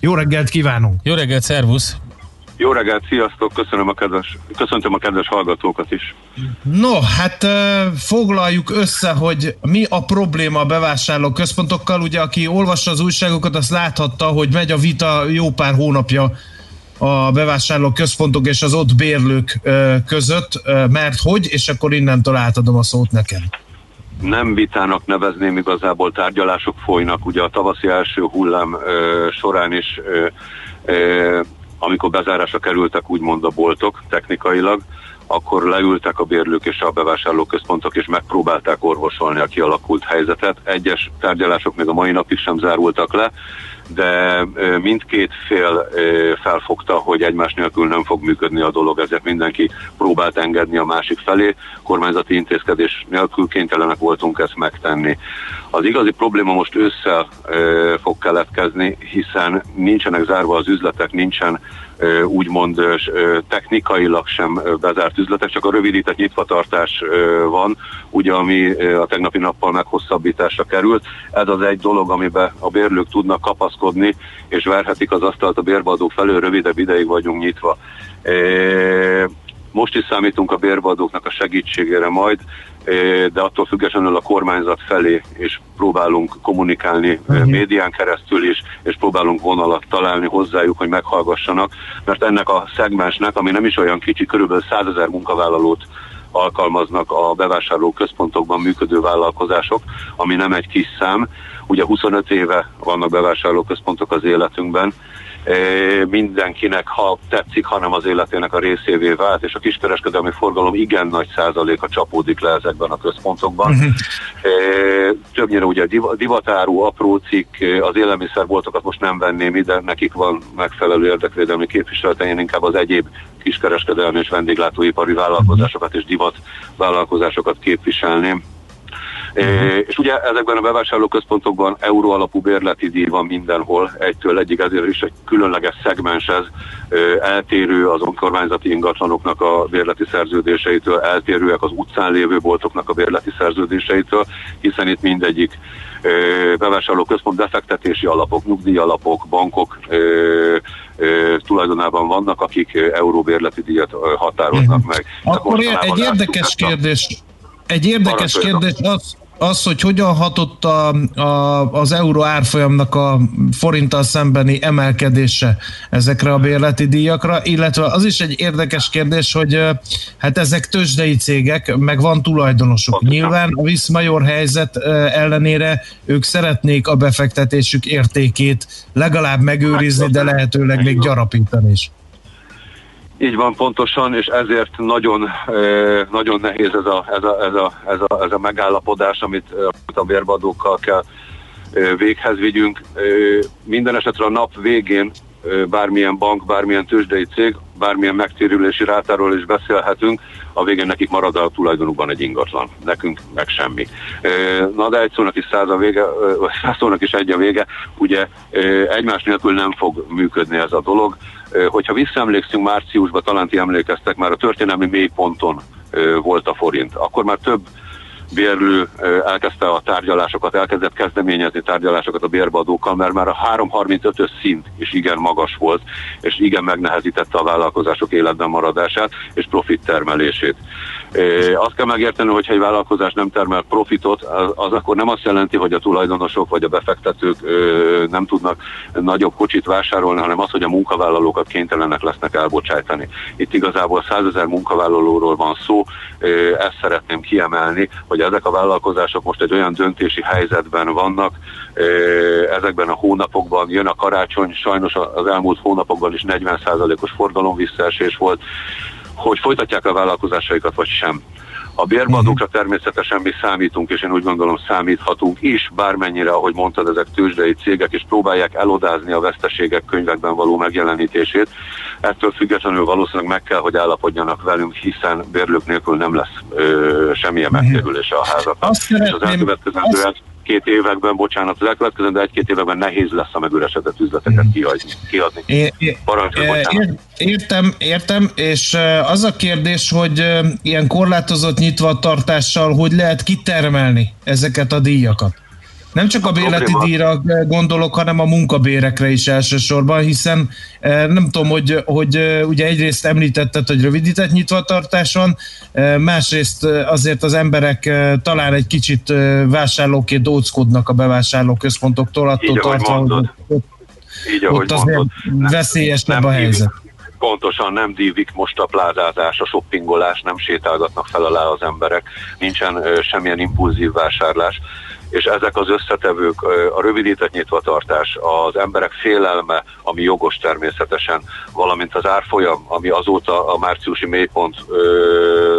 Jó reggelt kívánunk! Jó reggelt, szervusz! Jó reggelt, sziasztok, köszönöm a kedves, köszöntöm a kedves hallgatókat is. No, hát foglaljuk össze, hogy mi a probléma a bevásárló központokkal. Ugye, aki olvassa az újságokat, azt láthatta, hogy megy a vita jó pár hónapja a bevásárló központok és az ott bérlők között, mert hogy, és akkor innentől átadom a szót nekem. Nem vitának nevezném, igazából tárgyalások folynak, ugye a tavaszi első hullám ö, során is, ö, ö, amikor bezárásra kerültek úgymond a boltok technikailag, akkor leültek a bérlők és a bevásárlóközpontok, és megpróbálták orvosolni a kialakult helyzetet. Egyes tárgyalások még a mai napig sem zárultak le, de mindkét fél felfogta, hogy egymás nélkül nem fog működni a dolog, ezért mindenki próbált engedni a másik felé. Kormányzati intézkedés nélkül kénytelenek voltunk ezt megtenni. Az igazi probléma most ősszel fog keletkezni, hiszen nincsenek zárva az üzletek, nincsen úgymond technikailag sem bezárt üzletek, csak a rövidített nyitvatartás van, ugye ami a tegnapi nappal meghosszabbításra került. Ez az egy dolog, amiben a bérlők tudnak kapaszkodni, és verhetik az asztalt a bérbeadók felől, rövidebb ideig vagyunk nyitva. É, Most is számítunk a bérbeadóknak a segítségére majd, de attól függetlenül a kormányzat felé is próbálunk kommunikálni uh-huh. médián keresztül is, és próbálunk vonalat találni hozzájuk, hogy meghallgassanak, mert ennek a szegmensnek, ami nem is olyan kicsi, körülbelül 100 ezer munkavállalót alkalmaznak a bevásárló központokban működő vállalkozások, ami nem egy kis szám. Ugye 25 éve vannak bevásárló központok az életünkben, mindenkinek, ha tetszik, hanem az életének a részévé vált, és a kiskereskedelmi forgalom igen nagy százaléka csapódik le ezekben a központokban. Uh-huh. Többnyire ugye divatáru, apró cikk, az élelmiszerboltokat most nem venném ide, nekik van megfelelő érdekvédelmi képviselete, én inkább az egyéb kiskereskedelmi és vendéglátóipari vállalkozásokat és divat vállalkozásokat képviselném. Uh-huh. És ugye ezekben a bevásárlóközpontokban euró alapú bérleti díj van mindenhol, egytől egyik, ezért is egy különleges szegmens ez, eltérő az önkormányzati ingatlanoknak a bérleti szerződéseitől, eltérőek az utcán lévő boltoknak a bérleti szerződéseitől, hiszen itt mindegyik bevásárlóközpont befektetési alapok, nyugdíjalapok, bankok tulajdonában vannak, akik euróbérleti díjat határoznak meg. Akkor egy érdekes kérdés, egy érdekes kérdés az, az, hogy hogyan hatott a, a, az euró árfolyamnak a forinttal szembeni emelkedése ezekre a bérleti díjakra, illetve az is egy érdekes kérdés, hogy hát ezek tőzsdei cégek, meg van tulajdonosuk. Nyilván a viszmajor helyzet ellenére ők szeretnék a befektetésük értékét legalább megőrizni, de lehetőleg még gyarapítani is. Így van pontosan, és ezért nagyon, nagyon nehéz ez a, ez a, ez a, ez a, ez a megállapodás, amit a bérbadókkal kell véghez vigyünk. Minden esetre a nap végén bármilyen bank, bármilyen tőzsdei cég, bármilyen megtérülési rátáról is beszélhetünk, a végén nekik marad a tulajdonukban egy ingatlan, nekünk meg semmi. Na de egy szónak is száz a vége, vagy száz szónak is egy a vége, ugye egymás nélkül nem fog működni ez a dolog. Hogyha visszaemlékszünk márciusban, talán ti emlékeztek, már a történelmi mélyponton volt a forint, akkor már több bérlő elkezdte a tárgyalásokat, elkezdett kezdeményezni tárgyalásokat a bérbeadókkal, mert már a 3.35-ös szint is igen magas volt, és igen megnehezítette a vállalkozások életben maradását és profit termelését. Azt kell megérteni, hogy egy vállalkozás nem termel profitot, az akkor nem azt jelenti, hogy a tulajdonosok vagy a befektetők nem tudnak nagyobb kocsit vásárolni, hanem az, hogy a munkavállalókat kénytelenek lesznek elbocsájtani. Itt igazából 100 ezer munkavállalóról van szó, ezt szeretném kiemelni, hogy ezek a vállalkozások most egy olyan döntési helyzetben vannak, ezekben a hónapokban jön a karácsony, sajnos az elmúlt hónapokban is 40%-os forgalom visszaesés volt, hogy folytatják a vállalkozásaikat, vagy sem. A bérmadókra természetesen mi számítunk, és én úgy gondolom számíthatunk is, bármennyire, ahogy mondtad, ezek tőzsdei cégek, és próbálják elodázni a veszteségek könyvekben való megjelenítését. Ettől függetlenül valószínűleg meg kell, hogy állapodjanak velünk, hiszen bérlők nélkül nem lesz ö, semmilyen megkerülése a házaknak. És az elkövetkezendő azt egy-két években, bocsánat, az elkövetkező egy-két években nehéz lesz a megüresedett üzleteket mhm. kiadni. kiadni. É, é, értem, értem, és az a kérdés, hogy ilyen korlátozott nyitvatartással hogy lehet kitermelni ezeket a díjakat? Nem csak a, a bérleti díjra gondolok, hanem a munkabérekre is elsősorban, hiszen eh, nem tudom, hogy, hogy eh, ugye egyrészt említetted, hogy rövidített nyitvatartás van, eh, másrészt azért az emberek talán egy kicsit vásárlóként óckodnak a bevásárlóközpontoktól, attól tartva, hogy ott, Így, ott azért veszélyesebb a helyzet. Pontosan nem dívik most a plázázás, a shoppingolás, nem sétálgatnak fel alá az emberek, nincsen semmilyen impulzív vásárlás és ezek az összetevők, a rövidített nyitvatartás, az emberek félelme, ami jogos természetesen, valamint az árfolyam, ami azóta a márciusi mélyponttól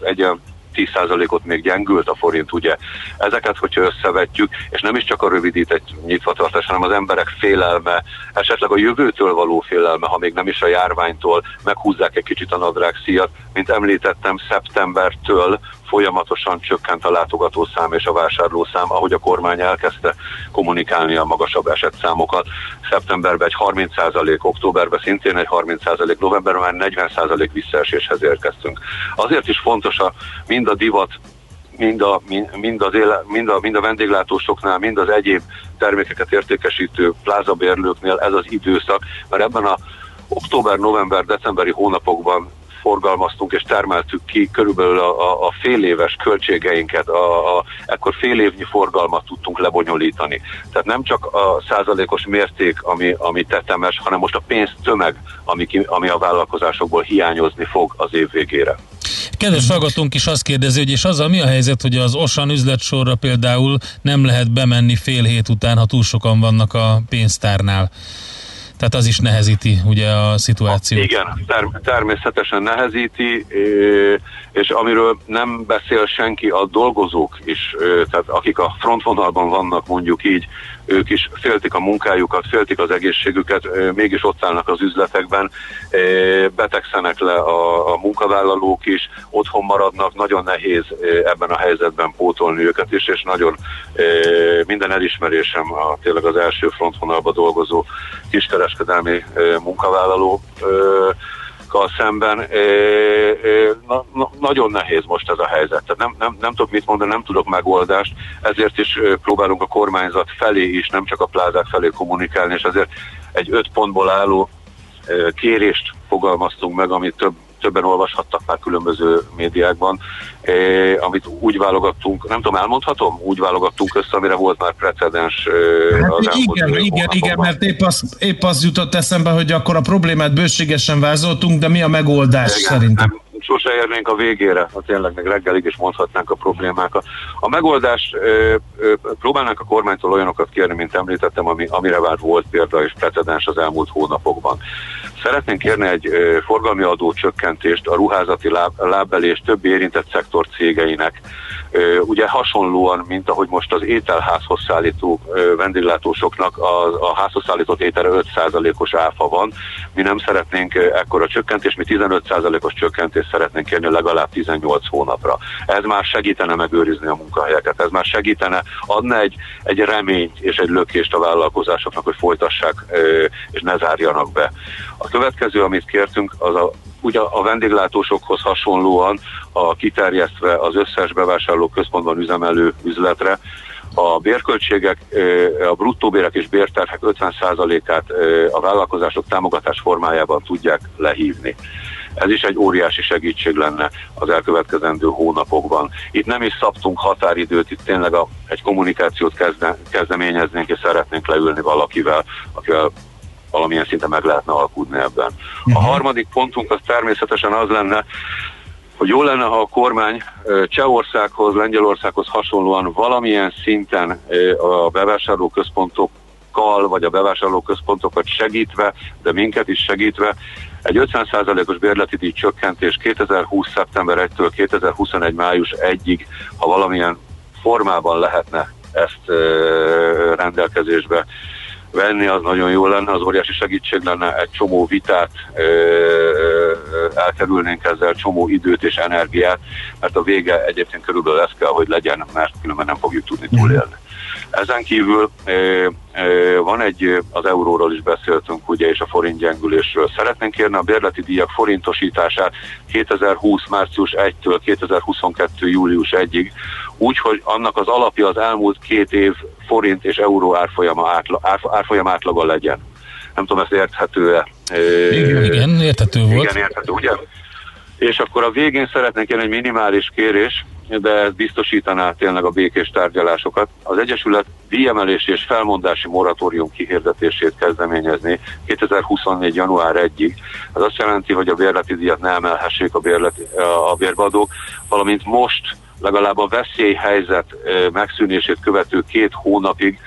egyen 10%-ot még gyengült a forint, ugye. Ezeket, hogyha összevetjük, és nem is csak a rövidített nyitvatartás, hanem az emberek félelme, esetleg a jövőtől való félelme, ha még nem is a járványtól, meghúzzák egy kicsit a nadrág szíjat. Mint említettem, szeptembertől folyamatosan csökkent a látogatószám és a vásárlószám, ahogy a kormány elkezdte kommunikálni a magasabb esetszámokat. Szeptemberben egy 30%, októberben szintén egy 30%, novemberben már 40% visszaeséshez érkeztünk. Azért is fontos a, mind a divat mind a, mind, az éle, mind, a, mind a vendéglátósoknál, mind az egyéb termékeket értékesítő plázabérlőknél ez az időszak, mert ebben a október, november, decemberi hónapokban forgalmaztunk és termeltük ki körülbelül a, a, a fél éves költségeinket, a, a, ekkor fél évnyi forgalmat tudtunk lebonyolítani. Tehát nem csak a százalékos mérték, ami, ami tetemes, hanem most a pénztömeg, ami, ki, ami a vállalkozásokból hiányozni fog az év végére. Kedves hallgatónk is azt kérdezi, hogy és azzal mi a helyzet, hogy az Osan üzletsorra például nem lehet bemenni fél hét után, ha túl sokan vannak a pénztárnál. Tehát az is nehezíti ugye a szituációt. Igen, ter- természetesen nehezíti, és amiről nem beszél senki, a dolgozók is, tehát akik a frontvonalban vannak mondjuk így, ők is féltik a munkájukat, féltik az egészségüket, mégis ott állnak az üzletekben, betegszenek le a, a munkavállalók is, otthon maradnak, nagyon nehéz ebben a helyzetben pótolni őket is, és nagyon minden elismerésem a tényleg az első frontvonalban dolgozó kiskereskedelmi munkavállaló ö, kal szemben ö, ö, na, na, nagyon nehéz most ez a helyzet. Tehát nem, nem, nem tudok mit mondani, nem tudok megoldást, ezért is próbálunk a kormányzat felé is, nem csak a plázák felé kommunikálni, és ezért egy öt pontból álló kérést fogalmaztunk meg, amit több többen olvashattak már különböző médiákban, eh, amit úgy válogattunk, nem tudom, elmondhatom? Úgy válogattunk össze, amire volt már precedens eh, Hát az igen, igen, hónapokban. igen, mert épp az, épp az jutott eszembe, hogy akkor a problémát bőségesen vázoltunk, de mi a megoldás Igen, szerintem? Nem, sose érnénk a végére, ha tényleg meg reggelig is mondhatnánk a problémákat. A megoldás, ö, ö, próbálnánk a kormánytól olyanokat kérni, mint említettem, ami, amire már volt példa és precedens az elmúlt hónapokban. Szeretnénk kérni egy forgalmi adó csökkentést a ruházati láb, lábbeli és többi érintett szektor cégeinek. Ugye hasonlóan, mint ahogy most az ételházhoz szállító vendéglátósoknak a, a házhoz szállított ételre 5%-os áfa van. Mi nem szeretnénk ekkora csökkentést, mi 15%-os csökkentést szeretnénk kérni legalább 18 hónapra. Ez már segítene megőrizni a munkahelyeket, ez már segítene, adna egy, egy reményt és egy lökést a vállalkozásoknak, hogy folytassák és ne zárjanak be. A következő, amit kértünk, az a ugye a vendéglátósokhoz hasonlóan a kiterjesztve az összes bevásárló központban üzemelő üzletre, a bérköltségek, a bruttóbérek és bérterhek 50%-át ö, a vállalkozások támogatás formájában tudják lehívni. Ez is egy óriási segítség lenne az elkövetkezendő hónapokban. Itt nem is szabtunk határidőt, itt tényleg a, egy kommunikációt kezde, kezdeményeznénk, és szeretnénk leülni valakivel, akivel valamilyen szinten meg lehetne alkudni ebben. A harmadik pontunk az természetesen az lenne, hogy jó lenne, ha a kormány Csehországhoz, Lengyelországhoz hasonlóan valamilyen szinten a bevásárlóközpontokkal, vagy a bevásárlóközpontokat segítve, de minket is segítve, egy 50%-os bérleti díj csökkentés 2020. szeptember 1-től 2021. május 1-ig, ha valamilyen formában lehetne ezt rendelkezésbe venni, az nagyon jó lenne, az óriási segítség lenne, egy csomó vitát ö, ö, elkerülnénk ezzel, csomó időt és energiát, mert a vége egyébként körülbelül ez kell, hogy legyen, mert különben nem fogjuk tudni túlélni. Ezen kívül ö, ö, van egy, az euróról is beszéltünk, ugye, és a forint gyengülésről. Szeretnénk kérni a bérleti díjak forintosítását 2020. március 1-től 2022. július 1-ig, úgy, hogy annak az alapja az elmúlt két év forint és euró árfolyama, átla, árf, árfolyam átlaga legyen. Nem tudom, ez érthető-e? Igen, igen, érthető volt. Igen, érthető, ugye? És akkor a végén szeretnénk jönni egy minimális kérés, de ez biztosítaná tényleg a békés tárgyalásokat. Az Egyesület díjemelési és felmondási moratórium kihirdetését kezdeményezni 2024. január 1-ig. Ez azt jelenti, hogy a bérleti díjat ne emelhessék a, bérleti, a bérbeadók, valamint most legalább a veszélyhelyzet megszűnését követő két hónapig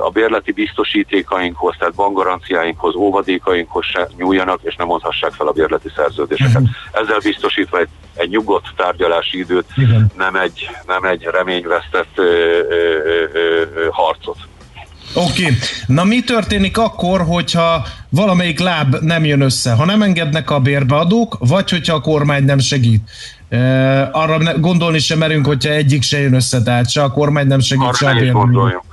a bérleti biztosítékainkhoz, tehát bankgaranciáinkhoz, óvadékainkhoz se nyúljanak, és nem mondhassák fel a bérleti szerződéseket. Ezzel biztosítva egy, egy nyugodt tárgyalási időt, Igen. nem egy, nem egy reményvesztett ö, ö, ö, ö, harcot. Oké, okay. na mi történik akkor, hogyha valamelyik láb nem jön össze? Ha nem engednek a bérbeadók, vagy hogyha a kormány nem segít? Arra ne, gondolni sem merünk, hogyha egyik se jön össze, tehát se a kormány nem segít, se a Arra is bérbeadók. gondoljunk.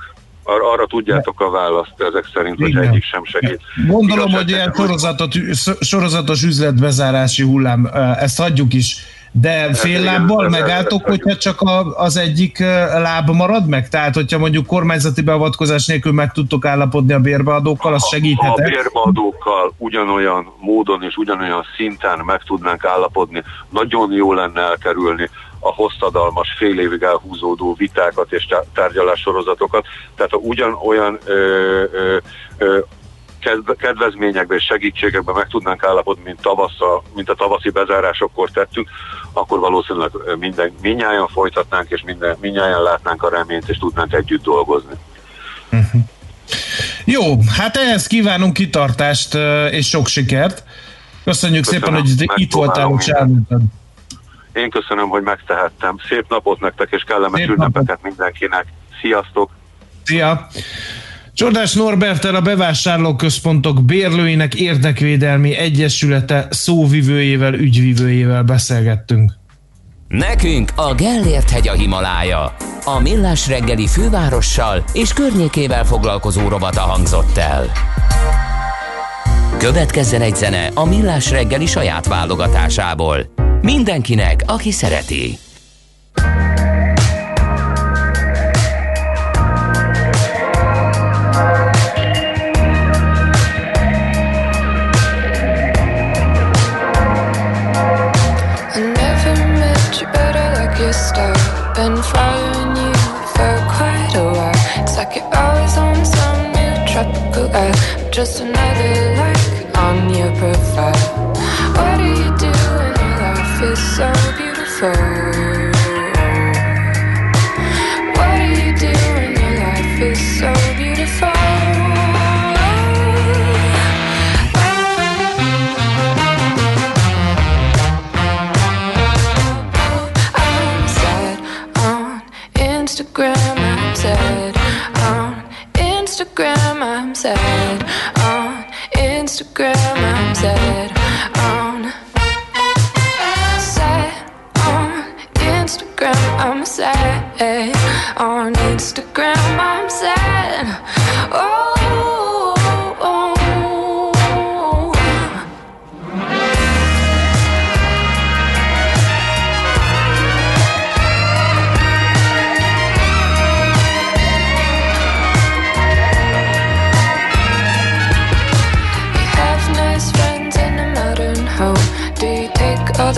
Ar- arra tudjátok a választ ezek szerint, hogy egyik sem segít. Gondolom, Igazság hogy ilyen sorozatot, sorozatos üzletbezárási hullám, ezt hagyjuk is. De fél igen, lábbal ez- megálltok, hogyha csak a, az egyik láb marad meg? Tehát, hogyha mondjuk kormányzati beavatkozás nélkül meg tudtok állapodni a bérbeadókkal, az A segíthet bérbeadókkal ugyanolyan módon és ugyanolyan szinten meg tudnánk állapodni. Nagyon jó lenne elkerülni a hosszadalmas, fél évig elhúzódó vitákat és tá- tárgyalássorozatokat. Tehát ha ugyanolyan ö, ö, ö, kedvezményekben és segítségekben meg tudnánk állapodni, mint, tavasza, mint a tavaszi bezárásokkor tettünk, akkor valószínűleg minden, minnyáján folytatnánk, és minden, minnyáján látnánk a reményt, és tudnánk együtt dolgozni. Jó, hát ehhez kívánunk kitartást és sok sikert. Köszönjük Köszönöm, szépen, hogy itt voltál, és elmondtad. Én köszönöm, hogy megtehettem. Szép napot nektek, és kellemes Szép ünnepeket mindenkinek. Sziasztok! Szia! Csordás Norbertel a bevásárlóközpontok bérlőinek érdekvédelmi egyesülete szóvivőjével, ügyvivőjével beszélgettünk. Nekünk a Gellért hegy a Himalája. A Millás reggeli fővárossal és környékével foglalkozó rovata hangzott el. Következzen egy zene a Millás reggeli saját válogatásából. Mindenkinek, aki szereti. Just another like on your profile. What do you do when your life is so beautiful? Instagram. I'm sad on sad on Instagram. I'm sad on Instagram.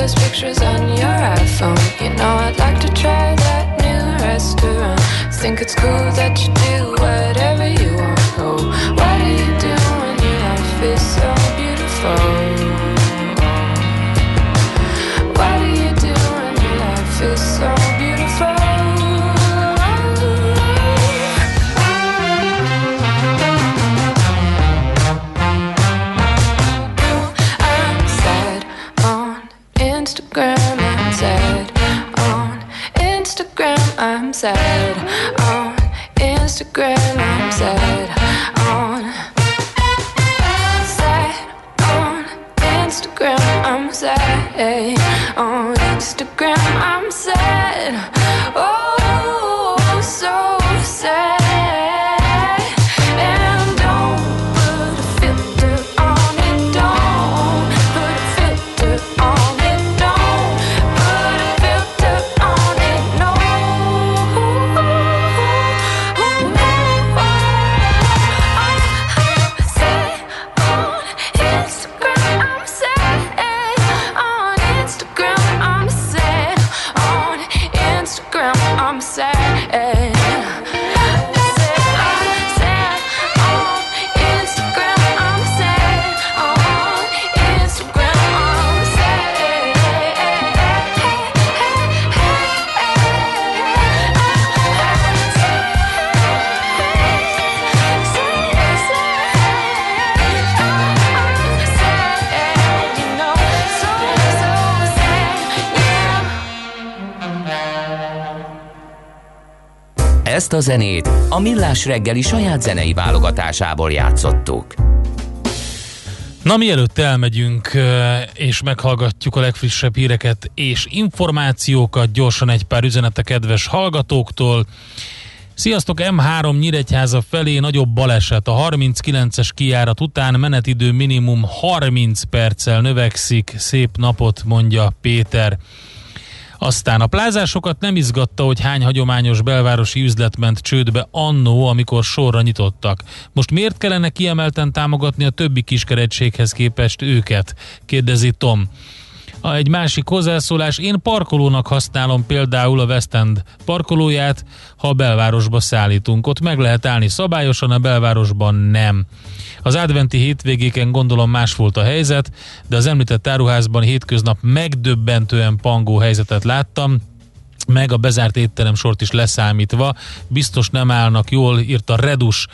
Those pictures on your iPhone? You know, I'd like to try that new restaurant. Think it's cool that you do regret Ezt a zenét a Millás reggeli saját zenei válogatásából játszottuk. Na, mielőtt elmegyünk és meghallgatjuk a legfrissebb híreket és információkat, gyorsan egy pár üzenet a kedves hallgatóktól. Sziasztok, M3 Nyíregyháza felé nagyobb baleset. A 39-es kijárat után menetidő minimum 30 perccel növekszik. Szép napot, mondja Péter. Aztán a plázásokat nem izgatta, hogy hány hagyományos belvárosi üzlet ment csődbe annó, amikor sorra nyitottak. Most miért kellene kiemelten támogatni a többi kiskeretséghez képest őket? Kérdezi Tom. A egy másik hozzászólás, én parkolónak használom például a West End parkolóját, ha a belvárosba szállítunk. Ott meg lehet állni szabályosan, a belvárosban nem. Az adventi hétvégéken gondolom más volt a helyzet, de az említett áruházban hétköznap megdöbbentően pangó helyzetet láttam, meg a bezárt étterem sort is leszámítva. Biztos nem állnak jól, írta Redus.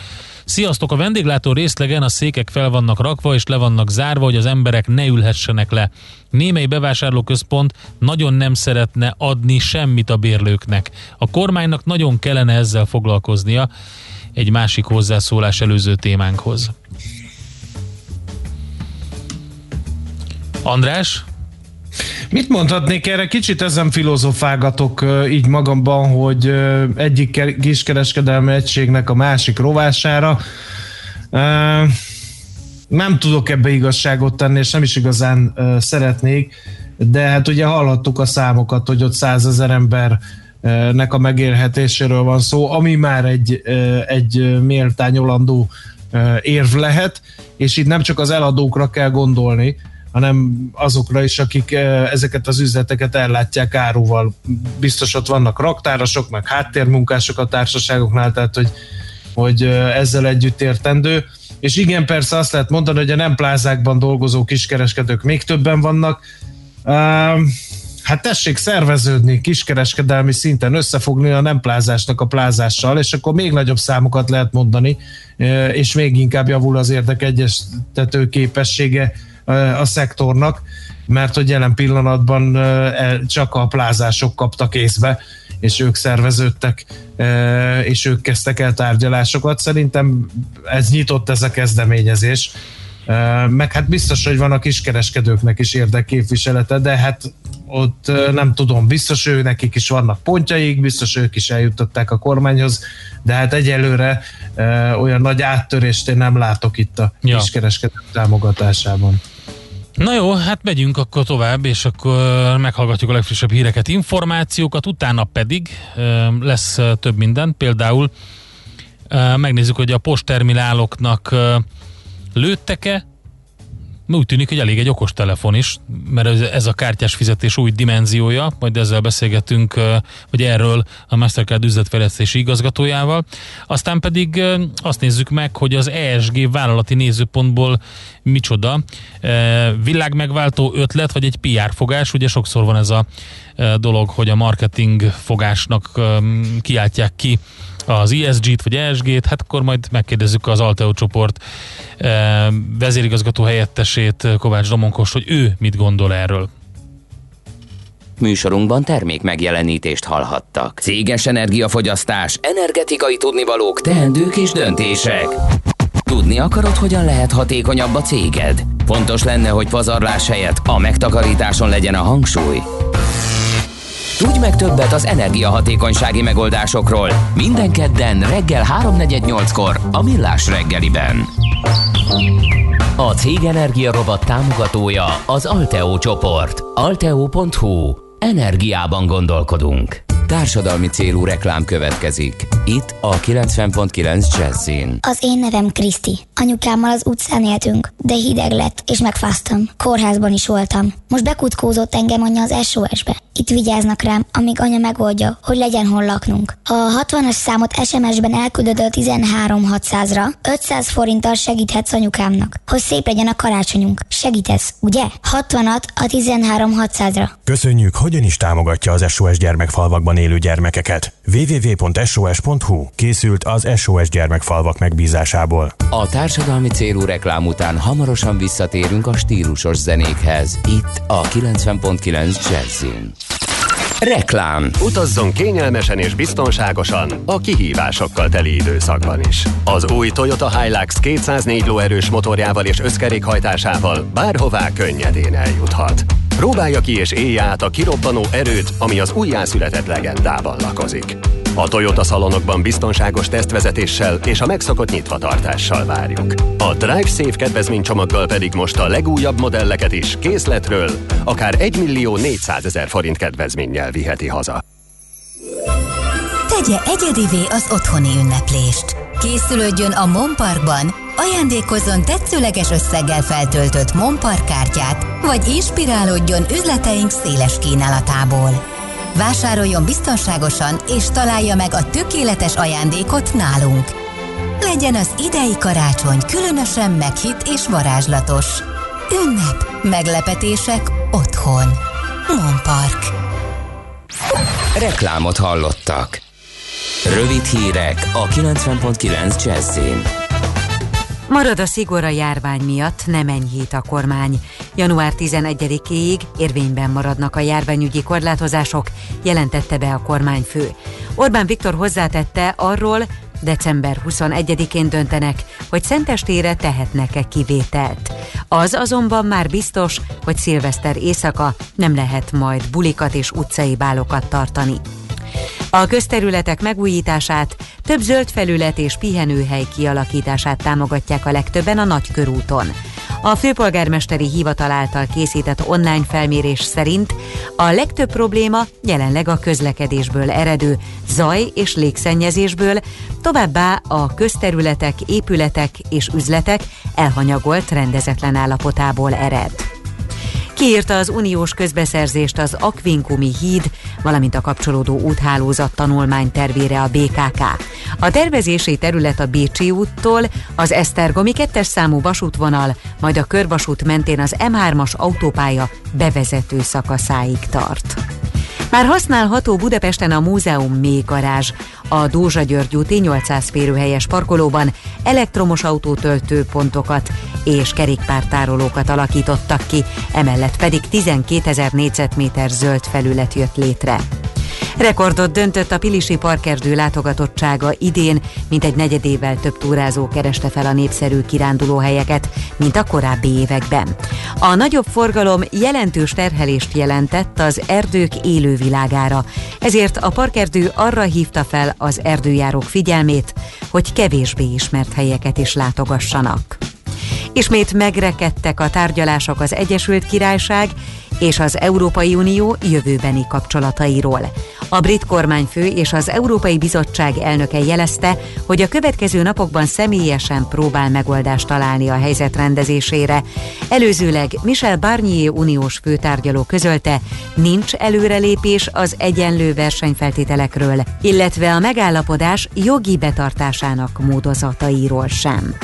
Sziasztok! A vendéglátó részlegen a székek fel vannak rakva és le vannak zárva, hogy az emberek ne ülhessenek le. Némely bevásárlóközpont nagyon nem szeretne adni semmit a bérlőknek. A kormánynak nagyon kellene ezzel foglalkoznia egy másik hozzászólás előző témánkhoz. András? Mit mondhatnék erre? Kicsit ezen filozofálgatok így magamban, hogy egyik kiskereskedelmi egységnek a másik rovására. Nem tudok ebbe igazságot tenni, és nem is igazán szeretnék, de hát ugye hallhattuk a számokat, hogy ott százezer embernek a megélhetéséről van szó, ami már egy, egy méltányolandó érv lehet, és itt nem csak az eladókra kell gondolni, hanem azokra is, akik eh, ezeket az üzleteket ellátják áruval. Biztos ott vannak raktárosok, meg háttérmunkások a társaságoknál, tehát hogy, hogy eh, ezzel együtt értendő. És igen, persze azt lehet mondani, hogy a nem plázákban dolgozó kiskereskedők még többen vannak. Hát tessék szerveződni kiskereskedelmi szinten, összefogni a nem plázásnak a plázással, és akkor még nagyobb számokat lehet mondani, eh, és még inkább javul az érdekegyeztető képessége a szektornak, mert hogy jelen pillanatban csak a plázások kaptak észbe, és ők szerveződtek, és ők kezdtek el tárgyalásokat. Szerintem ez nyitott ez a kezdeményezés. Meg hát biztos, hogy van a kiskereskedőknek is érdekképviselete, de hát ott nem tudom, biztos ő nekik is vannak pontjaik, biztos ők is eljutották a kormányhoz, de hát egyelőre olyan nagy áttörést én nem látok itt a ja. kiskereskedők támogatásában. Na jó, hát megyünk akkor tovább, és akkor meghallgatjuk a legfrissebb híreket, információkat, utána pedig lesz több minden, például megnézzük, hogy a posttermináloknak lőttek-e, úgy tűnik, hogy elég egy okos telefon is, mert ez a kártyás fizetés új dimenziója, majd ezzel beszélgetünk, vagy erről a Mastercard üzletfejlesztési igazgatójával. Aztán pedig azt nézzük meg, hogy az ESG vállalati nézőpontból micsoda világmegváltó ötlet, vagy egy PR fogás. Ugye sokszor van ez a dolog, hogy a marketing fogásnak kiáltják ki az ESG-t vagy ESG-t, hát akkor majd megkérdezzük az Alteo csoport eh, vezérigazgató helyettesét Kovács Domonkos, hogy ő mit gondol erről. Műsorunkban termék megjelenítést hallhattak. Céges energiafogyasztás, energetikai tudnivalók, teendők és döntések. Tudni akarod, hogyan lehet hatékonyabb a céged? Fontos lenne, hogy pazarlás helyett a megtakarításon legyen a hangsúly. Tudj meg többet az energiahatékonysági megoldásokról minden kedden reggel 3.48-kor a Millás reggeliben. A Cég Energia Robot támogatója az Alteo csoport. Alteo.hu. Energiában gondolkodunk. Társadalmi célú reklám következik. Itt a 90.9 Jazzin. Az én nevem Kriszti. Anyukámmal az utcán éltünk, de hideg lett, és megfáztam. Kórházban is voltam. Most bekutkózott engem anya az SOS-be. Itt vigyáznak rám, amíg anya megoldja, hogy legyen hol laknunk. Ha a 60-as számot SMS-ben elküldöd a 13600-ra, 500 forinttal segíthetsz anyukámnak, hogy szép legyen a karácsonyunk. Segítesz, ugye? 60-at a 13600-ra. Köszönjük, hogyan is támogatja az SOS gyermekfalvakban élő gyermekeket. www.sos.hu készült az SOS gyermekfalvak megbízásából. A társadalmi célú reklám után hamarosan visszatérünk a stílusos zenékhez. Itt a 90.9 Jazzin. Reklám. Utazzon kényelmesen és biztonságosan a kihívásokkal teli időszakban is. Az új Toyota Hilux 204 lóerős motorjával és összkerékhajtásával bárhová könnyedén eljuthat. Próbálja ki és élje át a kirobbanó erőt, ami az újjászületett legendában lakozik. A Toyota szalonokban biztonságos tesztvezetéssel és a megszokott nyitvatartással várjuk. A Drive Safe kedvezménycsomaggal pedig most a legújabb modelleket is készletről, akár 1 millió 400 ezer forint kedvezménnyel viheti haza. Tegye egyedivé az otthoni ünneplést. Készülődjön a Monparkban, ajándékozzon tetszőleges összeggel feltöltött Monpark kártyát, vagy inspirálódjon üzleteink széles kínálatából. Vásároljon biztonságosan és találja meg a tökéletes ajándékot nálunk. Legyen az idei karácsony különösen meghitt és varázslatos. Ünnep, meglepetések otthon. Monpark. Reklámot hallottak. Rövid hírek a 90.9 Jazzin. Marad a szigor a járvány miatt, nem enyhít a kormány. Január 11-éig érvényben maradnak a járványügyi korlátozások, jelentette be a kormányfő. Orbán Viktor hozzátette arról, december 21-én döntenek, hogy szentestére tehetnek-e kivételt. Az azonban már biztos, hogy szilveszter éjszaka nem lehet majd bulikat és utcai bálokat tartani. A közterületek megújítását, több zöld felület és pihenőhely kialakítását támogatják a legtöbben a Nagykörúton. A főpolgármesteri hivatal által készített online felmérés szerint a legtöbb probléma jelenleg a közlekedésből eredő zaj és légszennyezésből, továbbá a közterületek, épületek és üzletek elhanyagolt rendezetlen állapotából ered. Kiírta az uniós közbeszerzést az Akvinkumi híd, valamint a kapcsolódó úthálózat tanulmány tervére a BKK. A tervezési terület a Bécsi úttól, az Esztergomi kettes számú vasútvonal, majd a körvasút mentén az M3-as autópálya bevezető szakaszáig tart. Már használható Budapesten a Múzeum mély garázs. A Dózsa György úti 800 férőhelyes parkolóban elektromos autótöltő pontokat és kerékpártárolókat alakítottak ki, emellett pedig 12 ezer négyzetméter zöld felület jött létre. Rekordot döntött a Pilisi Parkerdő látogatottsága idén, mint egy negyedével több túrázó kereste fel a népszerű kirándulóhelyeket, mint a korábbi években. A nagyobb forgalom jelentős terhelést jelentett az erdők élővilágára, ezért a parkerdő arra hívta fel az erdőjárók figyelmét, hogy kevésbé ismert helyeket is látogassanak. Ismét megrekedtek a tárgyalások az Egyesült Királyság és az Európai Unió jövőbeni kapcsolatairól. A brit kormányfő és az Európai Bizottság elnöke jelezte, hogy a következő napokban személyesen próbál megoldást találni a helyzet rendezésére. Előzőleg Michel Barnier uniós főtárgyaló közölte, nincs előrelépés az egyenlő versenyfeltételekről, illetve a megállapodás jogi betartásának módozatairól sem.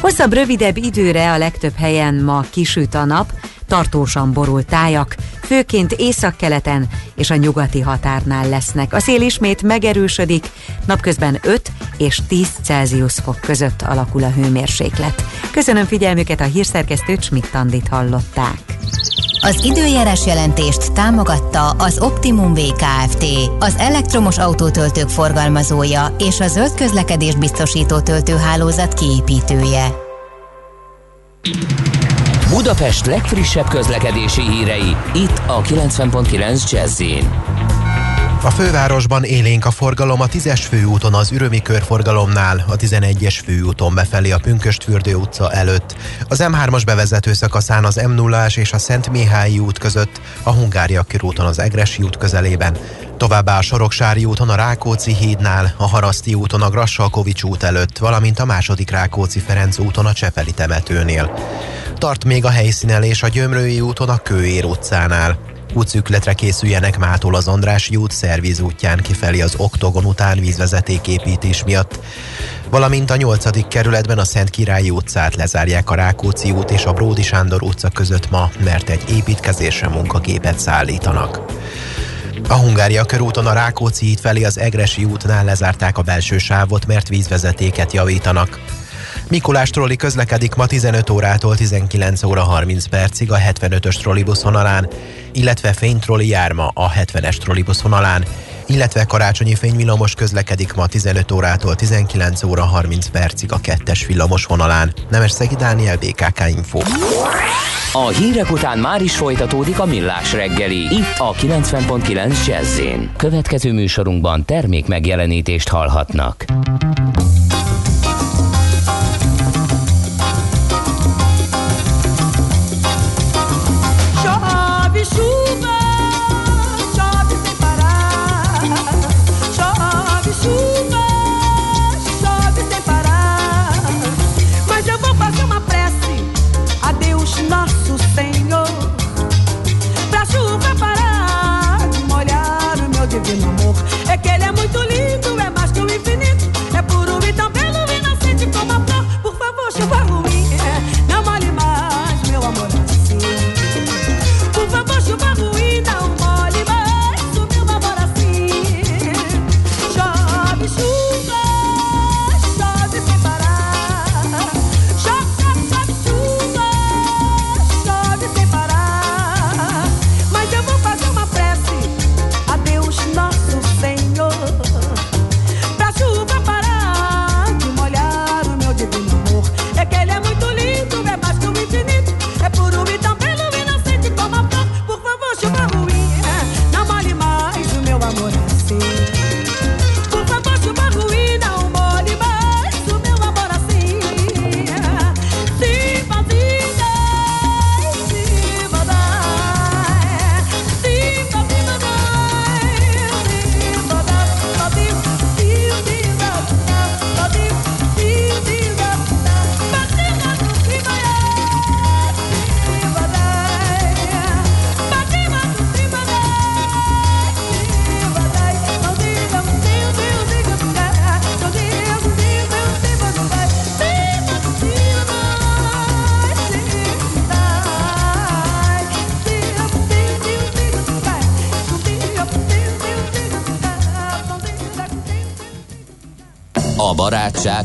Hosszabb, rövidebb időre a legtöbb helyen ma kisüt a nap, tartósan borult tájak, főként északkeleten és a nyugati határnál lesznek. A szél ismét megerősödik, napközben 5 és 10 Celsius fok között alakul a hőmérséklet. Köszönöm figyelmüket a hírszerkesztő Schmidt-Tandit hallották. Az időjárás jelentést támogatta az Optimum VKFT, az elektromos autótöltők forgalmazója és a zöld közlekedés biztosító töltőhálózat kiépítője. Budapest legfrissebb közlekedési hírei, itt a 90.9 jazz a fővárosban élénk a forgalom a 10-es főúton az Ürömi körforgalomnál, a 11-es főúton befelé a Pünköstfürdő utca előtt, az M3-as bevezető szakaszán az m 0 és a Szent Mihályi út között, a Hungária körúton az Egresi út közelében, továbbá a Soroksári úton a Rákóczi hídnál, a Haraszti úton a Grassalkovics út előtt, valamint a második Rákóczi Ferenc úton a Csepeli temetőnél. Tart még a helyszínelés a Gyömrői úton a Kőér utcánál. Útszükletre készüljenek mától az Andrási út szerviz útján kifelé az Oktogon után vízvezetéképítés miatt, valamint a 8. kerületben a Szent Királyi utcát lezárják a Rákóczi út és a Bródi Sándor utca között ma, mert egy építkezésre munkagépet szállítanak. A Hungária körúton a Rákóczi híd felé az Egresi útnál lezárták a belső sávot, mert vízvezetéket javítanak. Mikulás trolli közlekedik ma 15 órától 19 óra 30 percig a 75-ös trollibusz vonalán, illetve fénytrolli járma a 70-es trollibusz vonalán, illetve karácsonyi fényvillamos közlekedik ma 15 órától 19 óra 30 percig a kettes villamos vonalán. Nemes Szegi Dániel, BKK Info. A hírek után már is folytatódik a millás reggeli. Itt a 90.9 jazz Következő műsorunkban termék megjelenítést hallhatnak.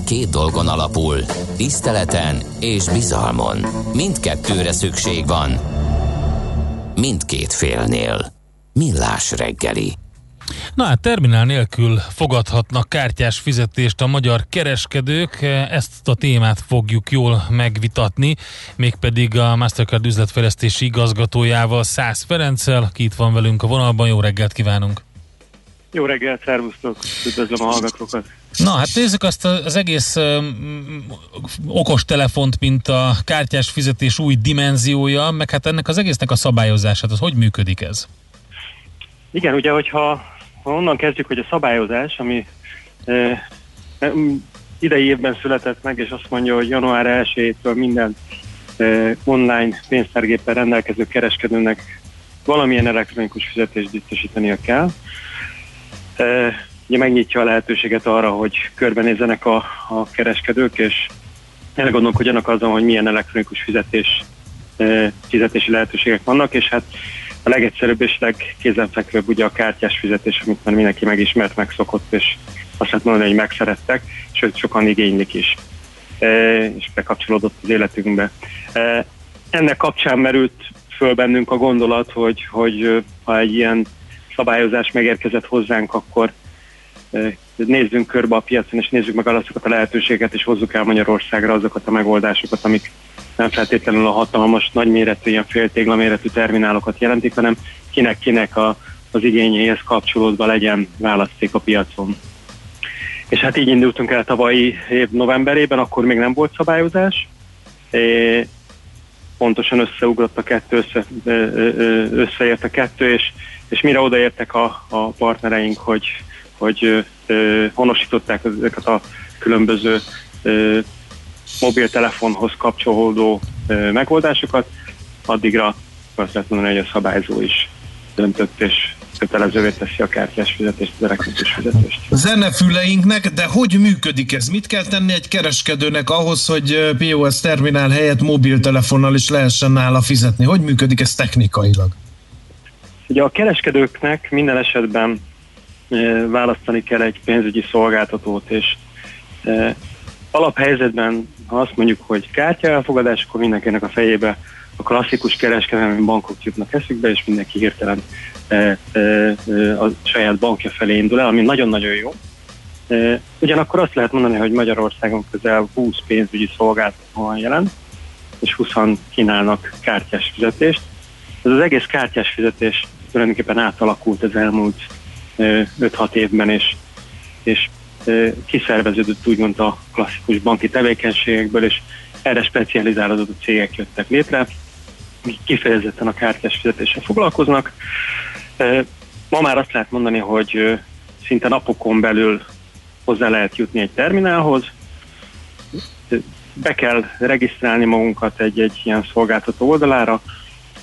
Két dolgon alapul. Tiszteleten és bizalmon. Mindkettőre szükség van. Mindkét félnél. Millás reggeli. Na hát terminál nélkül fogadhatnak kártyás fizetést a magyar kereskedők, ezt a témát fogjuk jól megvitatni, mégpedig a Mastercard üzletfejlesztési igazgatójával, Szász Ferenccel, aki itt van velünk a vonalban. Jó reggelt kívánunk! Jó reggelt, szervusztok! Üdvözlöm a hallgatókat! Na hát nézzük azt az egész um, okos telefont, mint a kártyás fizetés új dimenziója, meg hát ennek az egésznek a szabályozását, az hogy működik ez? Igen, ugye, hogyha ha onnan kezdjük, hogy a szabályozás, ami e, idei évben született meg, és azt mondja, hogy január 1-től minden e, online pénztárgéppel rendelkező kereskedőnek valamilyen elektronikus fizetést biztosítania kell. Ugye megnyitja a lehetőséget arra, hogy körbenézzenek a, a kereskedők, és elgondolkodjanak azon, hogy milyen elektronikus fizetés, fizetési lehetőségek vannak, és hát a legegyszerűbb és legkézenfekvőbb ugye a kártyás fizetés, amit már mindenki megismert, megszokott, és azt lehet mondani, hogy megszerettek, sőt sokan igénylik is, és bekapcsolódott az életünkbe. Ennek kapcsán merült föl bennünk a gondolat, hogy, hogy ha egy ilyen szabályozás megérkezett hozzánk, akkor nézzünk körbe a piacon, és nézzük meg azokat a lehetőségeket, és hozzuk el Magyarországra azokat a megoldásokat, amik nem feltétlenül a hatalmas, nagyméretű, ilyen féltégla méretű terminálokat jelentik, hanem kinek-kinek a, az igényéhez kapcsolódva legyen választék a piacon. És hát így indultunk el tavalyi év novemberében, akkor még nem volt szabályozás. É, pontosan összeugrott a kettő, össze, összeért a kettő, és, és mire odaértek a, a partnereink, hogy, hogy ö, honosították ezeket a különböző ö, mobiltelefonhoz kapcsolódó ö, megoldásokat, addigra azt lehet mondani, hogy a szabályzó is döntött és kötelezővé teszi a kártyás fizetést, az elektronikus fizetést. Zenefüleinknek, de hogy működik ez? Mit kell tenni egy kereskedőnek ahhoz, hogy POS terminál helyett mobiltelefonnal is lehessen nála fizetni? Hogy működik ez technikailag? Ugye a kereskedőknek minden esetben e, választani kell egy pénzügyi szolgáltatót, és e, alaphelyzetben, ha azt mondjuk, hogy kártya elfogadás, akkor mindenkinek a fejébe a klasszikus kereskedelmi bankok jutnak eszükbe, és mindenki hirtelen e, a saját bankja felé indul el, ami nagyon-nagyon jó. Ugyanakkor azt lehet mondani, hogy Magyarországon közel 20 pénzügyi szolgáltató van jelen, és 20 kínálnak kártyás fizetést. Ez az egész kártyás fizetés tulajdonképpen átalakult az elmúlt e, 5-6 évben, és, és kiszerveződött úgymond a klasszikus banki tevékenységekből, és erre specializálódott cégek jöttek létre, kifejezetten a kártyás fizetéssel foglalkoznak. Ma már azt lehet mondani, hogy szinte napokon belül hozzá lehet jutni egy terminálhoz, be kell regisztrálni magunkat egy-egy ilyen szolgáltató oldalára,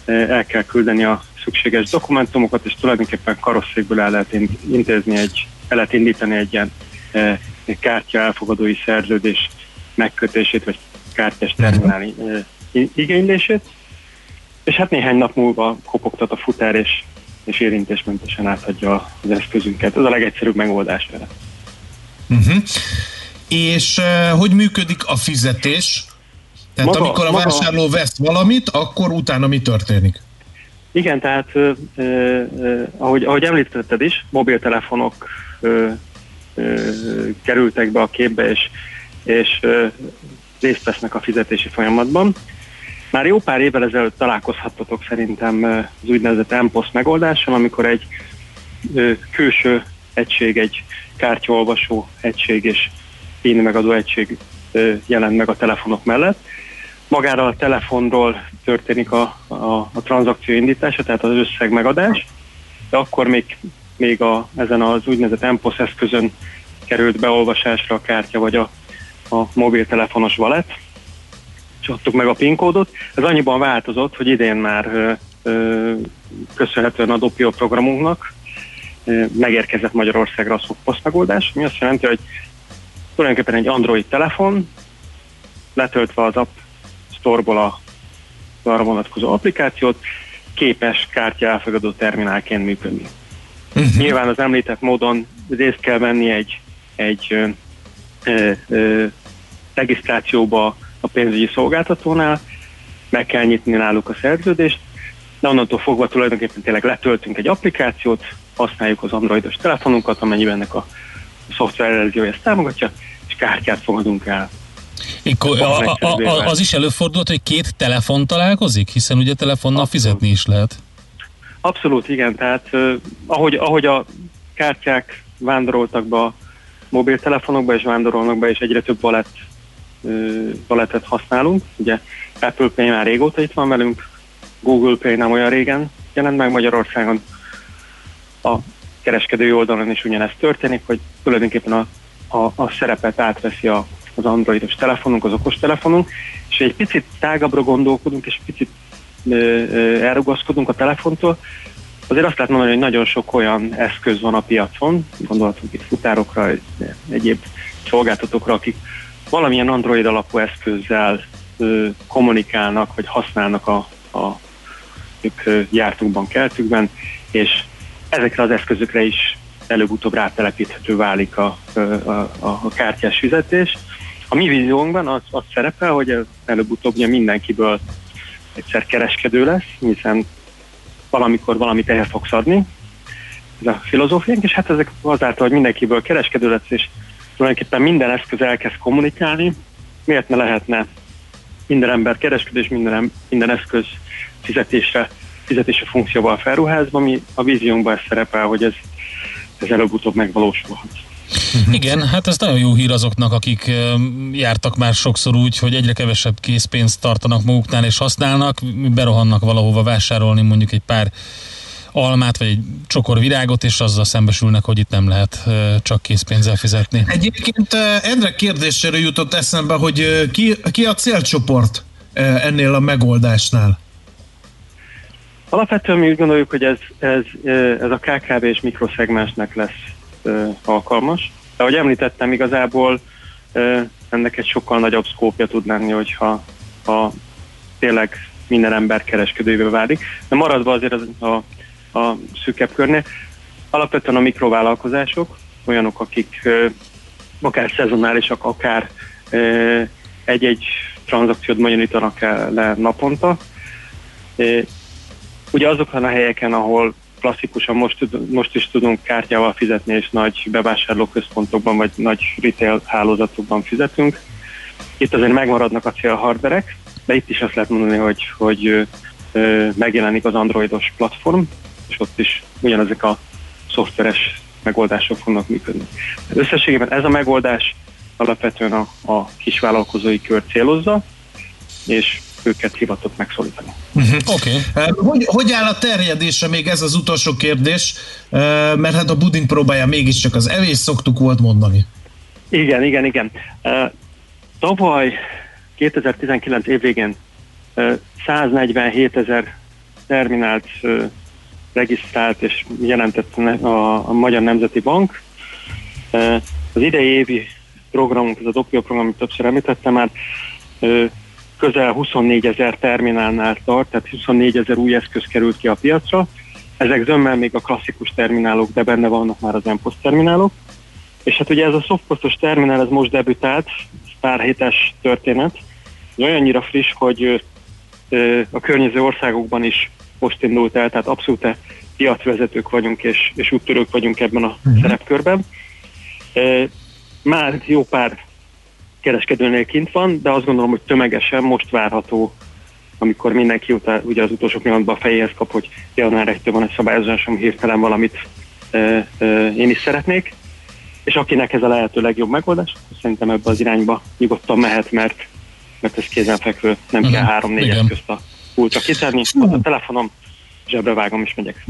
el kell küldeni a szükséges dokumentumokat, és tulajdonképpen karosszékből el lehet in- intézni egy, el lehet indítani egy ilyen e, kártya elfogadói szerződés megkötését, vagy kártyás terminál e, igénylését, és hát néhány nap múlva kopogtat a futár, és, és érintésmentesen átadja az eszközünket. Ez a legegyszerűbb megoldás vele. Uh-huh. És uh, hogy működik a fizetés? Tehát Maga- amikor a maga- vásárló vesz valamit, akkor utána mi történik? Igen, tehát ö, ö, ahogy, ahogy említetted is, mobiltelefonok ö, ö, kerültek be a képbe, és, és ö, részt vesznek a fizetési folyamatban. Már jó pár évvel ezelőtt találkozhattatok szerintem az úgynevezett MPOS megoldással, amikor egy ö, külső egység, egy kártyaolvasó egység és PIN megadó egység ö, jelent meg a telefonok mellett. Magára a telefonról történik a, a, a tranzakció indítása, tehát az összeg megadás, de akkor még, még a, ezen az úgynevezett MPOS eszközön került beolvasásra a kártya vagy a, a mobiltelefonos wallet, és adtuk meg a PIN kódot. Ez annyiban változott, hogy idén már ö, ö, köszönhetően a Dopio programunknak ö, megérkezett Magyarországra a SOPOS megoldás, ami azt jelenti, hogy tulajdonképpen egy Android telefon, letöltve az App Store-ból a arra vonatkozó applikációt, képes kártya elfogadó terminálként működni. Uh-huh. Nyilván az említett módon részt kell venni egy, egy ö, ö, ö, regisztrációba a pénzügyi szolgáltatónál, meg kell nyitni náluk a szerződést, de onnantól fogva tulajdonképpen tényleg letöltünk egy applikációt, használjuk az androidos telefonunkat, amennyiben ennek a szoftververziója ezt támogatja, és kártyát fogadunk el. Akkor a, a, a, a, az is előfordult, hogy két telefon találkozik? Hiszen ugye telefonnal fizetni is lehet. Abszolút, igen. Tehát ahogy, ahogy a kártyák vándoroltak be a mobiltelefonokba, és vándorolnak be, és egyre több uh, walletet használunk. Ugye Apple Pay már régóta itt van velünk, Google Pay nem olyan régen jelent meg Magyarországon. A kereskedői oldalon is ugyanezt történik, hogy tulajdonképpen a, a, a szerepet átveszi a, az androidos telefonunk, az okos telefonunk, és egy picit tágabbra gondolkodunk, és picit elrugaszkodunk a telefontól, azért azt lehet mondani, hogy nagyon sok olyan eszköz van a piacon, gondolhatunk itt futárokra, egyéb szolgáltatókra, akik valamilyen Android alapú eszközzel ö, kommunikálnak, vagy használnak a, a jártukban, keltükben, és ezekre az eszközökre is előbb-utóbb rátelepíthető válik a, a, a, a kártyás fizetés. A mi víziónkban az, az szerepel, hogy ez előbb-utóbb ugye mindenkiből egyszer kereskedő lesz, hiszen valamikor valamit el fogsz adni. Ez a filozófiánk, és hát ezek azáltal, hogy mindenkiből kereskedő lesz, és tulajdonképpen minden eszköz elkezd kommunikálni, miért ne lehetne minden ember kereskedő, és minden, minden eszköz fizetésre, fizetési funkcióval felruházva, mi a víziónkban szerepel, hogy ez, ez előbb-utóbb megvalósulhat. Igen, hát ez nagyon jó hír azoknak, akik jártak már sokszor úgy, hogy egyre kevesebb készpénzt tartanak maguknál és használnak, berohannak valahova vásárolni mondjuk egy pár almát, vagy egy csokor virágot, és azzal szembesülnek, hogy itt nem lehet csak készpénzzel fizetni. Egyébként Endre kérdéséről jutott eszembe, hogy ki, ki a célcsoport ennél a megoldásnál? Alapvetően mi úgy gondoljuk, hogy ez, ez, ez a KKV és mikroszegmensnek lesz alkalmas. De ahogy említettem, igazából ennek egy sokkal nagyobb szkópja tud lenni, hogyha ha tényleg minden ember kereskedővé válik. De maradva azért az, a, a szűkebb körnél, alapvetően a mikrovállalkozások, olyanok, akik ö, akár szezonálisak, akár egy-egy tranzakciót bonyolítanak le naponta, Ugye azokon a helyeken, ahol klasszikusan most, most is tudunk kártyával fizetni, és nagy bevásárlóközpontokban vagy nagy retail hálózatokban fizetünk, itt azért megmaradnak a célhardverek, de itt is azt lehet mondani, hogy, hogy ö, megjelenik az androidos platform, és ott is ugyanezek a szoftveres megoldások fognak működni. Összességében ez a megoldás alapvetően a, a kisvállalkozói kör célozza, és őket hivatott megszólítani. Uh-huh. Oké. Okay. Hogy, hogy áll a terjedése még ez az utolsó kérdés, mert hát a buding próbája mégiscsak az evés szoktuk volt mondani. Igen, igen, igen. Tavaly 2019 évvégén uh, 147 ezer terminált regisztrált és jelentett a, a Magyar Nemzeti Bank. Az idei évi programunk, ez a Doppio program, amit többször említettem már, közel 24 ezer terminálnál tart, tehát 24 ezer új eszköz került ki a piacra. Ezek zömmel még a klasszikus terminálok, de benne vannak már az MPOS terminálok. És hát ugye ez a softpostos terminál, ez most debütált, pár hétes történet. Olyannyira friss, hogy a környező országokban is most indult el, tehát abszolút piacvezetők vagyunk, és, és úttörők vagyunk ebben a uh-huh. szerepkörben. Már jó pár kereskedőnél kint van, de azt gondolom, hogy tömegesen most várható, amikor mindenki utá, ugye az utolsó pillanatban a fejéhez kap, hogy január 1 van egy szabályozás, ami hirtelen valamit ö, ö, én is szeretnék, és akinek ez a lehető legjobb megoldás, szerintem ebbe az irányba nyugodtan mehet, mert, mert ez kézenfekvő, nem Mhm. kell három-négy Igen. eszközt a kulcsra kitenni, ott a telefonom, zsebre vágom és megyek.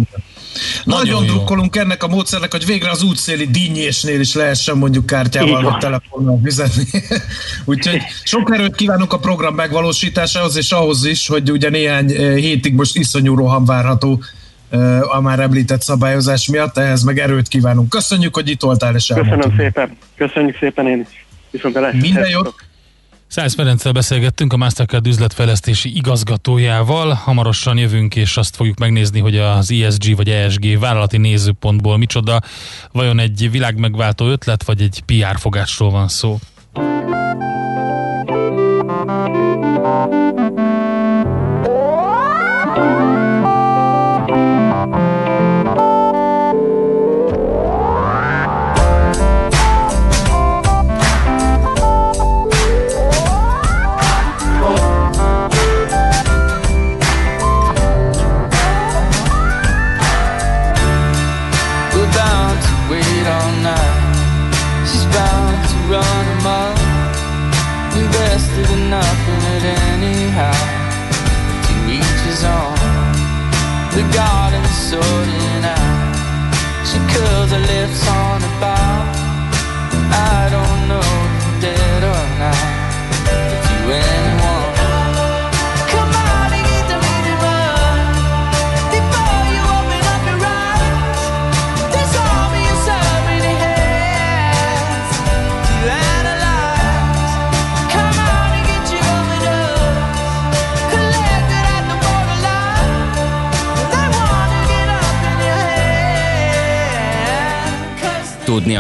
Nagyon, Nagyon drukkolunk ennek a módszernek, hogy végre az útszéli dinnyésnél is lehessen mondjuk kártyával vagy telefonnal fizetni. Úgyhogy sok erőt kívánunk a program megvalósításához, és ahhoz is, hogy ugye néhány eh, hétig most iszonyú roham várható eh, a már említett szabályozás miatt, ehhez meg erőt kívánunk. Köszönjük, hogy itt voltál és elmondtad. Köszönöm szépen, köszönjük szépen én is. Viszont a Minden jót! Szájsz Ferenccel beszélgettünk a Mastercard üzletfejlesztési igazgatójával. Hamarosan jövünk, és azt fogjuk megnézni, hogy az ESG vagy ESG vállalati nézőpontból micsoda. Vajon egy világmegváltó ötlet, vagy egy PR fogásról van szó?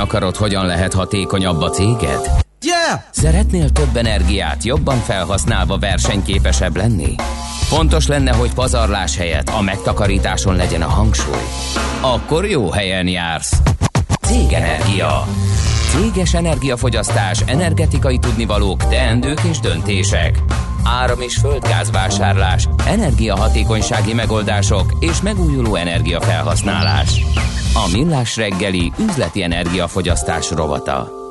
Akarod, hogyan lehet hatékonyabb a céged? Yeah! Szeretnél több energiát jobban felhasználva versenyképesebb lenni? Fontos lenne, hogy pazarlás helyett a megtakarításon legyen a hangsúly. Akkor jó helyen jársz. Cégenergia. Céges energiafogyasztás, energetikai tudnivalók, teendők és döntések. Áram- és földgázvásárlás, energiahatékonysági megoldások és megújuló energiafelhasználás. A Millás reggeli üzleti energiafogyasztás rovata.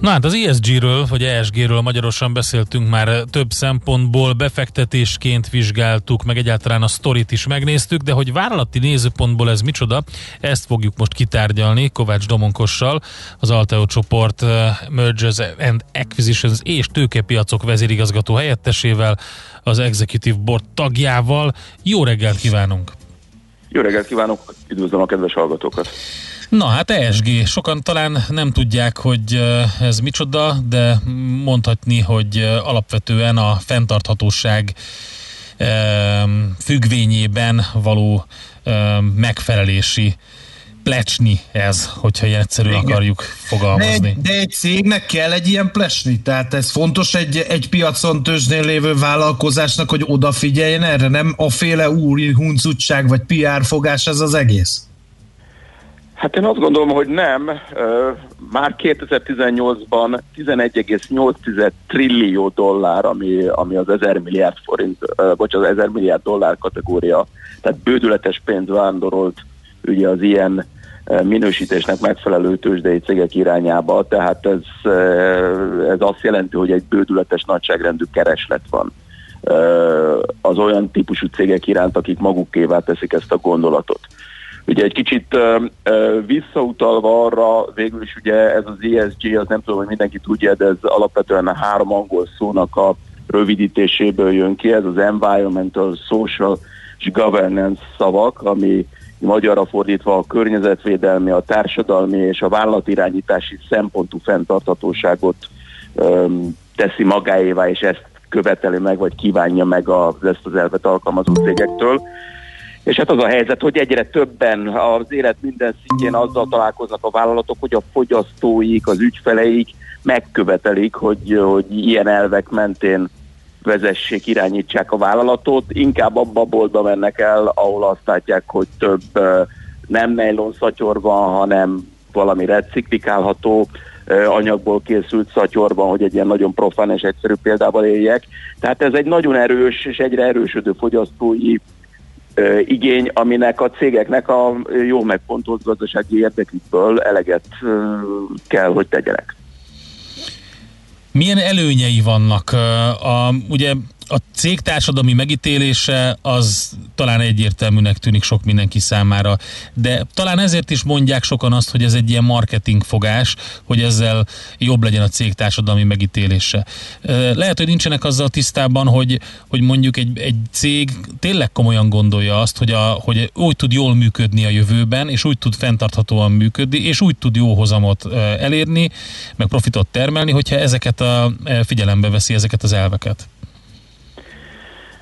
Na hát az ESG-ről, vagy ESG-ről magyarosan beszéltünk már több szempontból, befektetésként vizsgáltuk, meg egyáltalán a sztorit is megnéztük, de hogy vállalati nézőpontból ez micsoda, ezt fogjuk most kitárgyalni Kovács Domonkossal, az Alteo csoport eh, Mergers and Acquisitions és tőkepiacok vezérigazgató helyettesével, az Executive Board tagjával. Jó reggelt kívánunk! Jó reggelt kívánok, üdvözlöm a kedves hallgatókat. Na hát ESG, sokan talán nem tudják, hogy ez micsoda, de mondhatni, hogy alapvetően a fenntarthatóság függvényében való megfelelési plecsni ez, hogyha ilyen egyszerűen Igen. akarjuk De fogalmazni. egy, de egy cégnek kell egy ilyen plesni, tehát ez fontos egy, egy piacon tőzsdén lévő vállalkozásnak, hogy odafigyeljen erre, nem a féle úri huncutság vagy PR fogás ez az egész. Hát én azt gondolom, hogy nem. Már 2018-ban 11,8 trillió dollár, ami, ami az 1000 milliárd forint, vagy az 1000 milliárd dollár kategória, tehát bődületes pénz vándorolt ugye az ilyen minősítésnek megfelelő tőzsdei cégek irányába, tehát ez, ez azt jelenti, hogy egy bődületes nagyságrendű kereslet van az olyan típusú cégek iránt, akik magukévá teszik ezt a gondolatot. Ugye egy kicsit visszautalva arra, végül is ugye ez az ESG, az nem tudom, hogy mindenki tudja, de ez alapvetően a három angol szónak a rövidítéséből jön ki, ez az environmental, social és governance szavak, ami magyarra fordítva a környezetvédelmi, a társadalmi és a vállalatirányítási szempontú fenntarthatóságot öm, teszi magáévá, és ezt követeli meg, vagy kívánja meg az, ezt az elvet alkalmazó cégektől. És hát az a helyzet, hogy egyre többen az élet minden szintjén azzal találkoznak a vállalatok, hogy a fogyasztóik, az ügyfeleik megkövetelik, hogy, hogy ilyen elvek mentén vezessék, irányítsák a vállalatot, inkább abba a boltba mennek el, ahol azt látják, hogy több nem nylon szatyor van, hanem valami reciklikálható anyagból készült szatyor van, hogy egy ilyen nagyon profán és egyszerű példával éljek. Tehát ez egy nagyon erős és egyre erősödő fogyasztói igény, aminek a cégeknek a jó megfontolt gazdasági érdekükből eleget kell, hogy tegyenek. Milyen előnyei vannak? A, ugye a cég társadalmi megítélése az talán egyértelműnek tűnik sok mindenki számára, de talán ezért is mondják sokan azt, hogy ez egy ilyen marketing fogás, hogy ezzel jobb legyen a cég társadalmi megítélése. Lehet, hogy nincsenek azzal tisztában, hogy, hogy mondjuk egy, egy cég tényleg komolyan gondolja azt, hogy, a, hogy úgy tud jól működni a jövőben, és úgy tud fenntarthatóan működni, és úgy tud jó hozamot elérni, meg profitot termelni, hogyha ezeket a figyelembe veszi ezeket az elveket.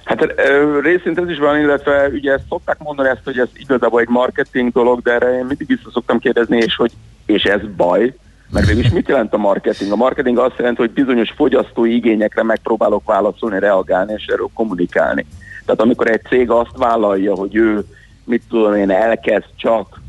Hát részint ez is van, illetve ugye ezt szokták mondani ezt, hogy ez igazából egy marketing dolog, de erre én mindig vissza szoktam kérdezni, és hogy és ez baj, mert végülis mit jelent a marketing? A marketing azt jelenti, hogy bizonyos fogyasztói igényekre megpróbálok válaszolni, reagálni és erről kommunikálni. Tehát amikor egy cég azt vállalja, hogy ő, mit tudom én, elkezd csak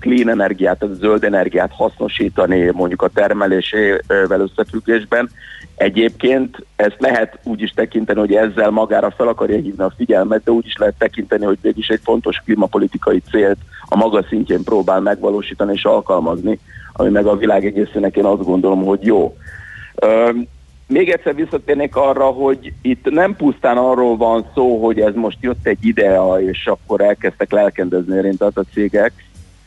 clean energiát, tehát zöld energiát hasznosítani mondjuk a termelésével összefüggésben, Egyébként ezt lehet úgy is tekinteni, hogy ezzel magára fel akarja hívni a figyelmet, de úgy is lehet tekinteni, hogy végig is egy fontos klímapolitikai célt a maga szintjén próbál megvalósítani és alkalmazni, ami meg a világ egészének én azt gondolom, hogy jó. Még egyszer visszatérnék arra, hogy itt nem pusztán arról van szó, hogy ez most jött egy idea, és akkor elkezdtek lelkendezni érint a cégek,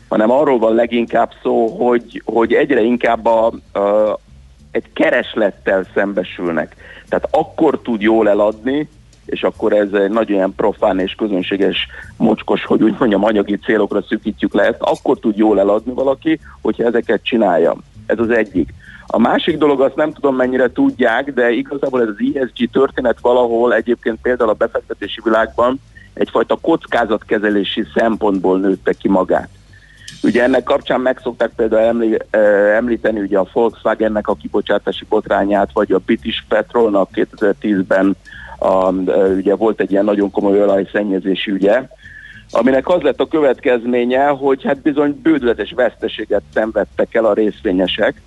hanem arról van leginkább szó, hogy, hogy egyre inkább a, a, egy kereslettel szembesülnek. Tehát akkor tud jól eladni, és akkor ez egy nagyon ilyen profán és közönséges mocskos, hogy úgy mondjam, anyagi célokra szűkítjük le ezt, akkor tud jól eladni valaki, hogyha ezeket csinálja. Ez az egyik. A másik dolog, azt nem tudom mennyire tudják, de igazából ez az ESG történet valahol egyébként például a befektetési világban egyfajta kockázatkezelési szempontból nőtte ki magát. Ugye ennek kapcsán meg szokták például emlí, eh, említeni ugye a Volkswagennek a kibocsátási botrányát, vagy a British Petrolnak 2010-ben a, ugye volt egy ilyen nagyon komoly olajszennyezési ügye, aminek az lett a következménye, hogy hát bizony bődületes veszteséget szenvedtek el a részvényesek,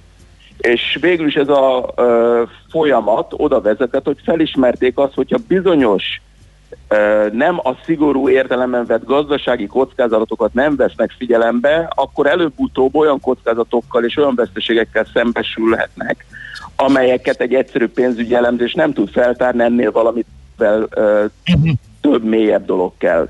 és végül is ez a ö, folyamat oda vezetett, hogy felismerték azt, hogyha bizonyos nem a szigorú értelemben vett gazdasági kockázatokat nem vesznek figyelembe, akkor előbb-utóbb olyan kockázatokkal és olyan veszteségekkel szembesülhetnek, amelyeket egy egyszerű pénzügyi elemzés nem tud feltárni, ennél valamivel ö, több mélyebb dolog kell.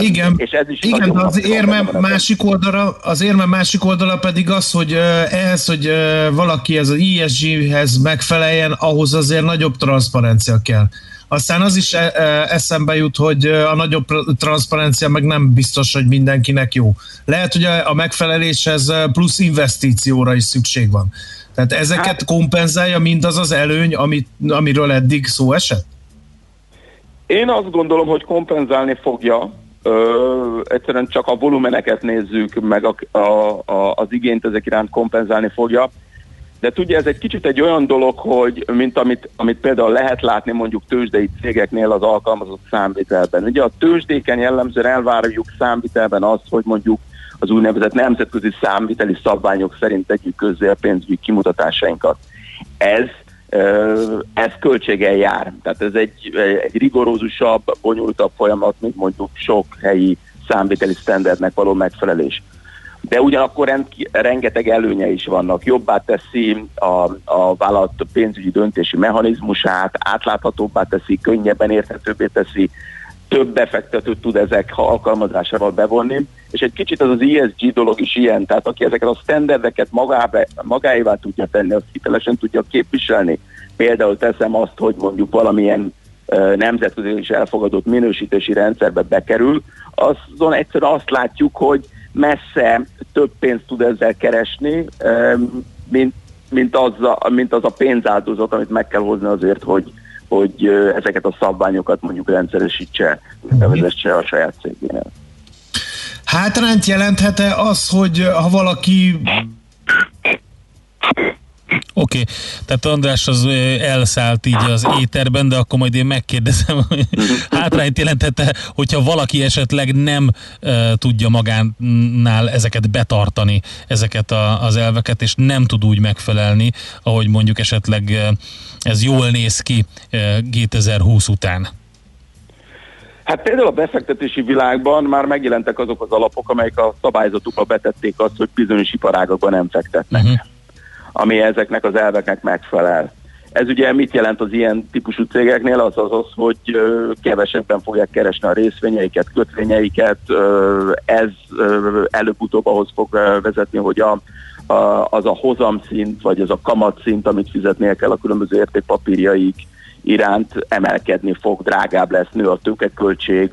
Igen, és ez is igen de az érme másik oldala, az érme másik oldala pedig az, hogy ehhez, hogy valaki ez az ESG-hez megfeleljen, ahhoz azért nagyobb transzparencia kell. Aztán az is e- e- eszembe jut, hogy ö, a nagyobb transzparencia meg nem biztos, hogy mindenkinek jó. Lehet, hogy a megfeleléshez plusz investícióra is szükség van. Tehát ezeket hát, kompenzálja mindaz az előny, amit, amiről eddig szó esett? Én azt gondolom, hogy kompenzálni fogja, ö, egyszerűen csak a volumeneket nézzük, meg a, a, a, az igényt ezek iránt kompenzálni fogja. De tudja, ez egy kicsit egy olyan dolog, hogy mint amit, amit például lehet látni mondjuk tőzsdei cégeknél az alkalmazott számvitelben. Ugye a tőzsdéken jellemzően elvárjuk számvitelben azt, hogy mondjuk az úgynevezett nemzetközi számviteli szabványok szerint tegyük közzé a pénzügyi kimutatásainkat. Ez ez költséggel jár. Tehát ez egy, egy rigorózusabb, bonyolultabb folyamat, mint mondjuk sok helyi számviteli standardnek való megfelelés. De ugyanakkor rend- rengeteg előnye is vannak. Jobbá teszi a, a vállalat pénzügyi döntési mechanizmusát, átláthatóbbá teszi, könnyebben érthetőbbé teszi, több befektetőt tud ezek alkalmazásával bevonni, és egy kicsit az az ESG dolog is ilyen, tehát aki ezeket a standardeket magába, magáévá tudja tenni, azt hitelesen tudja képviselni. Például teszem azt, hogy mondjuk valamilyen nemzetközi is elfogadott minősítési rendszerbe bekerül, azon egyszerűen azt látjuk, hogy messze több pénzt tud ezzel keresni, mint, mint, az a, mint az a pénzáldozat, amit meg kell hozni azért, hogy, hogy ezeket a szabványokat mondjuk rendszeresítse, bevezesse a saját cégénél. Hátrányt jelenthet-e az, hogy ha valaki Oké, okay. tehát András az elszállt így az éterben, de akkor majd én megkérdezem, hogy hátrányt jelentette, hogyha valaki esetleg nem tudja magánál ezeket betartani, ezeket a, az elveket, és nem tud úgy megfelelni, ahogy mondjuk esetleg ez jól néz ki uh, 2020 után. Hát például a befektetési világban már megjelentek azok az alapok, amelyek a szabályzatukba betették azt, hogy bizonyos iparágakban nem fektetnek, uh-huh. Ami ezeknek az elveknek megfelel. Ez ugye mit jelent az ilyen típusú cégeknél? Az az, az hogy kevesebben fogják keresni a részvényeiket, kötvényeiket. Ez előbb-utóbb ahhoz fog vezetni, hogy a, a, az a hozamszint, vagy az a kamatszint, amit fizetnie kell a különböző értékpapírjaik iránt emelkedni fog, drágább lesz, nő a tőkeköltség,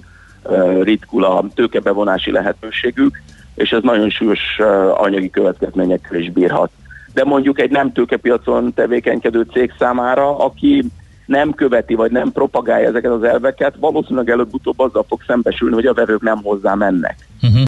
ritkul a tőkebevonási lehetőségük, és ez nagyon súlyos anyagi következményekkel is bírhat. De mondjuk egy nem tőkepiacon tevékenykedő cég számára, aki nem követi, vagy nem propagálja ezeket az elveket, valószínűleg előbb-utóbb azzal fog szembesülni, hogy a vevők nem hozzá mennek. Uh-huh.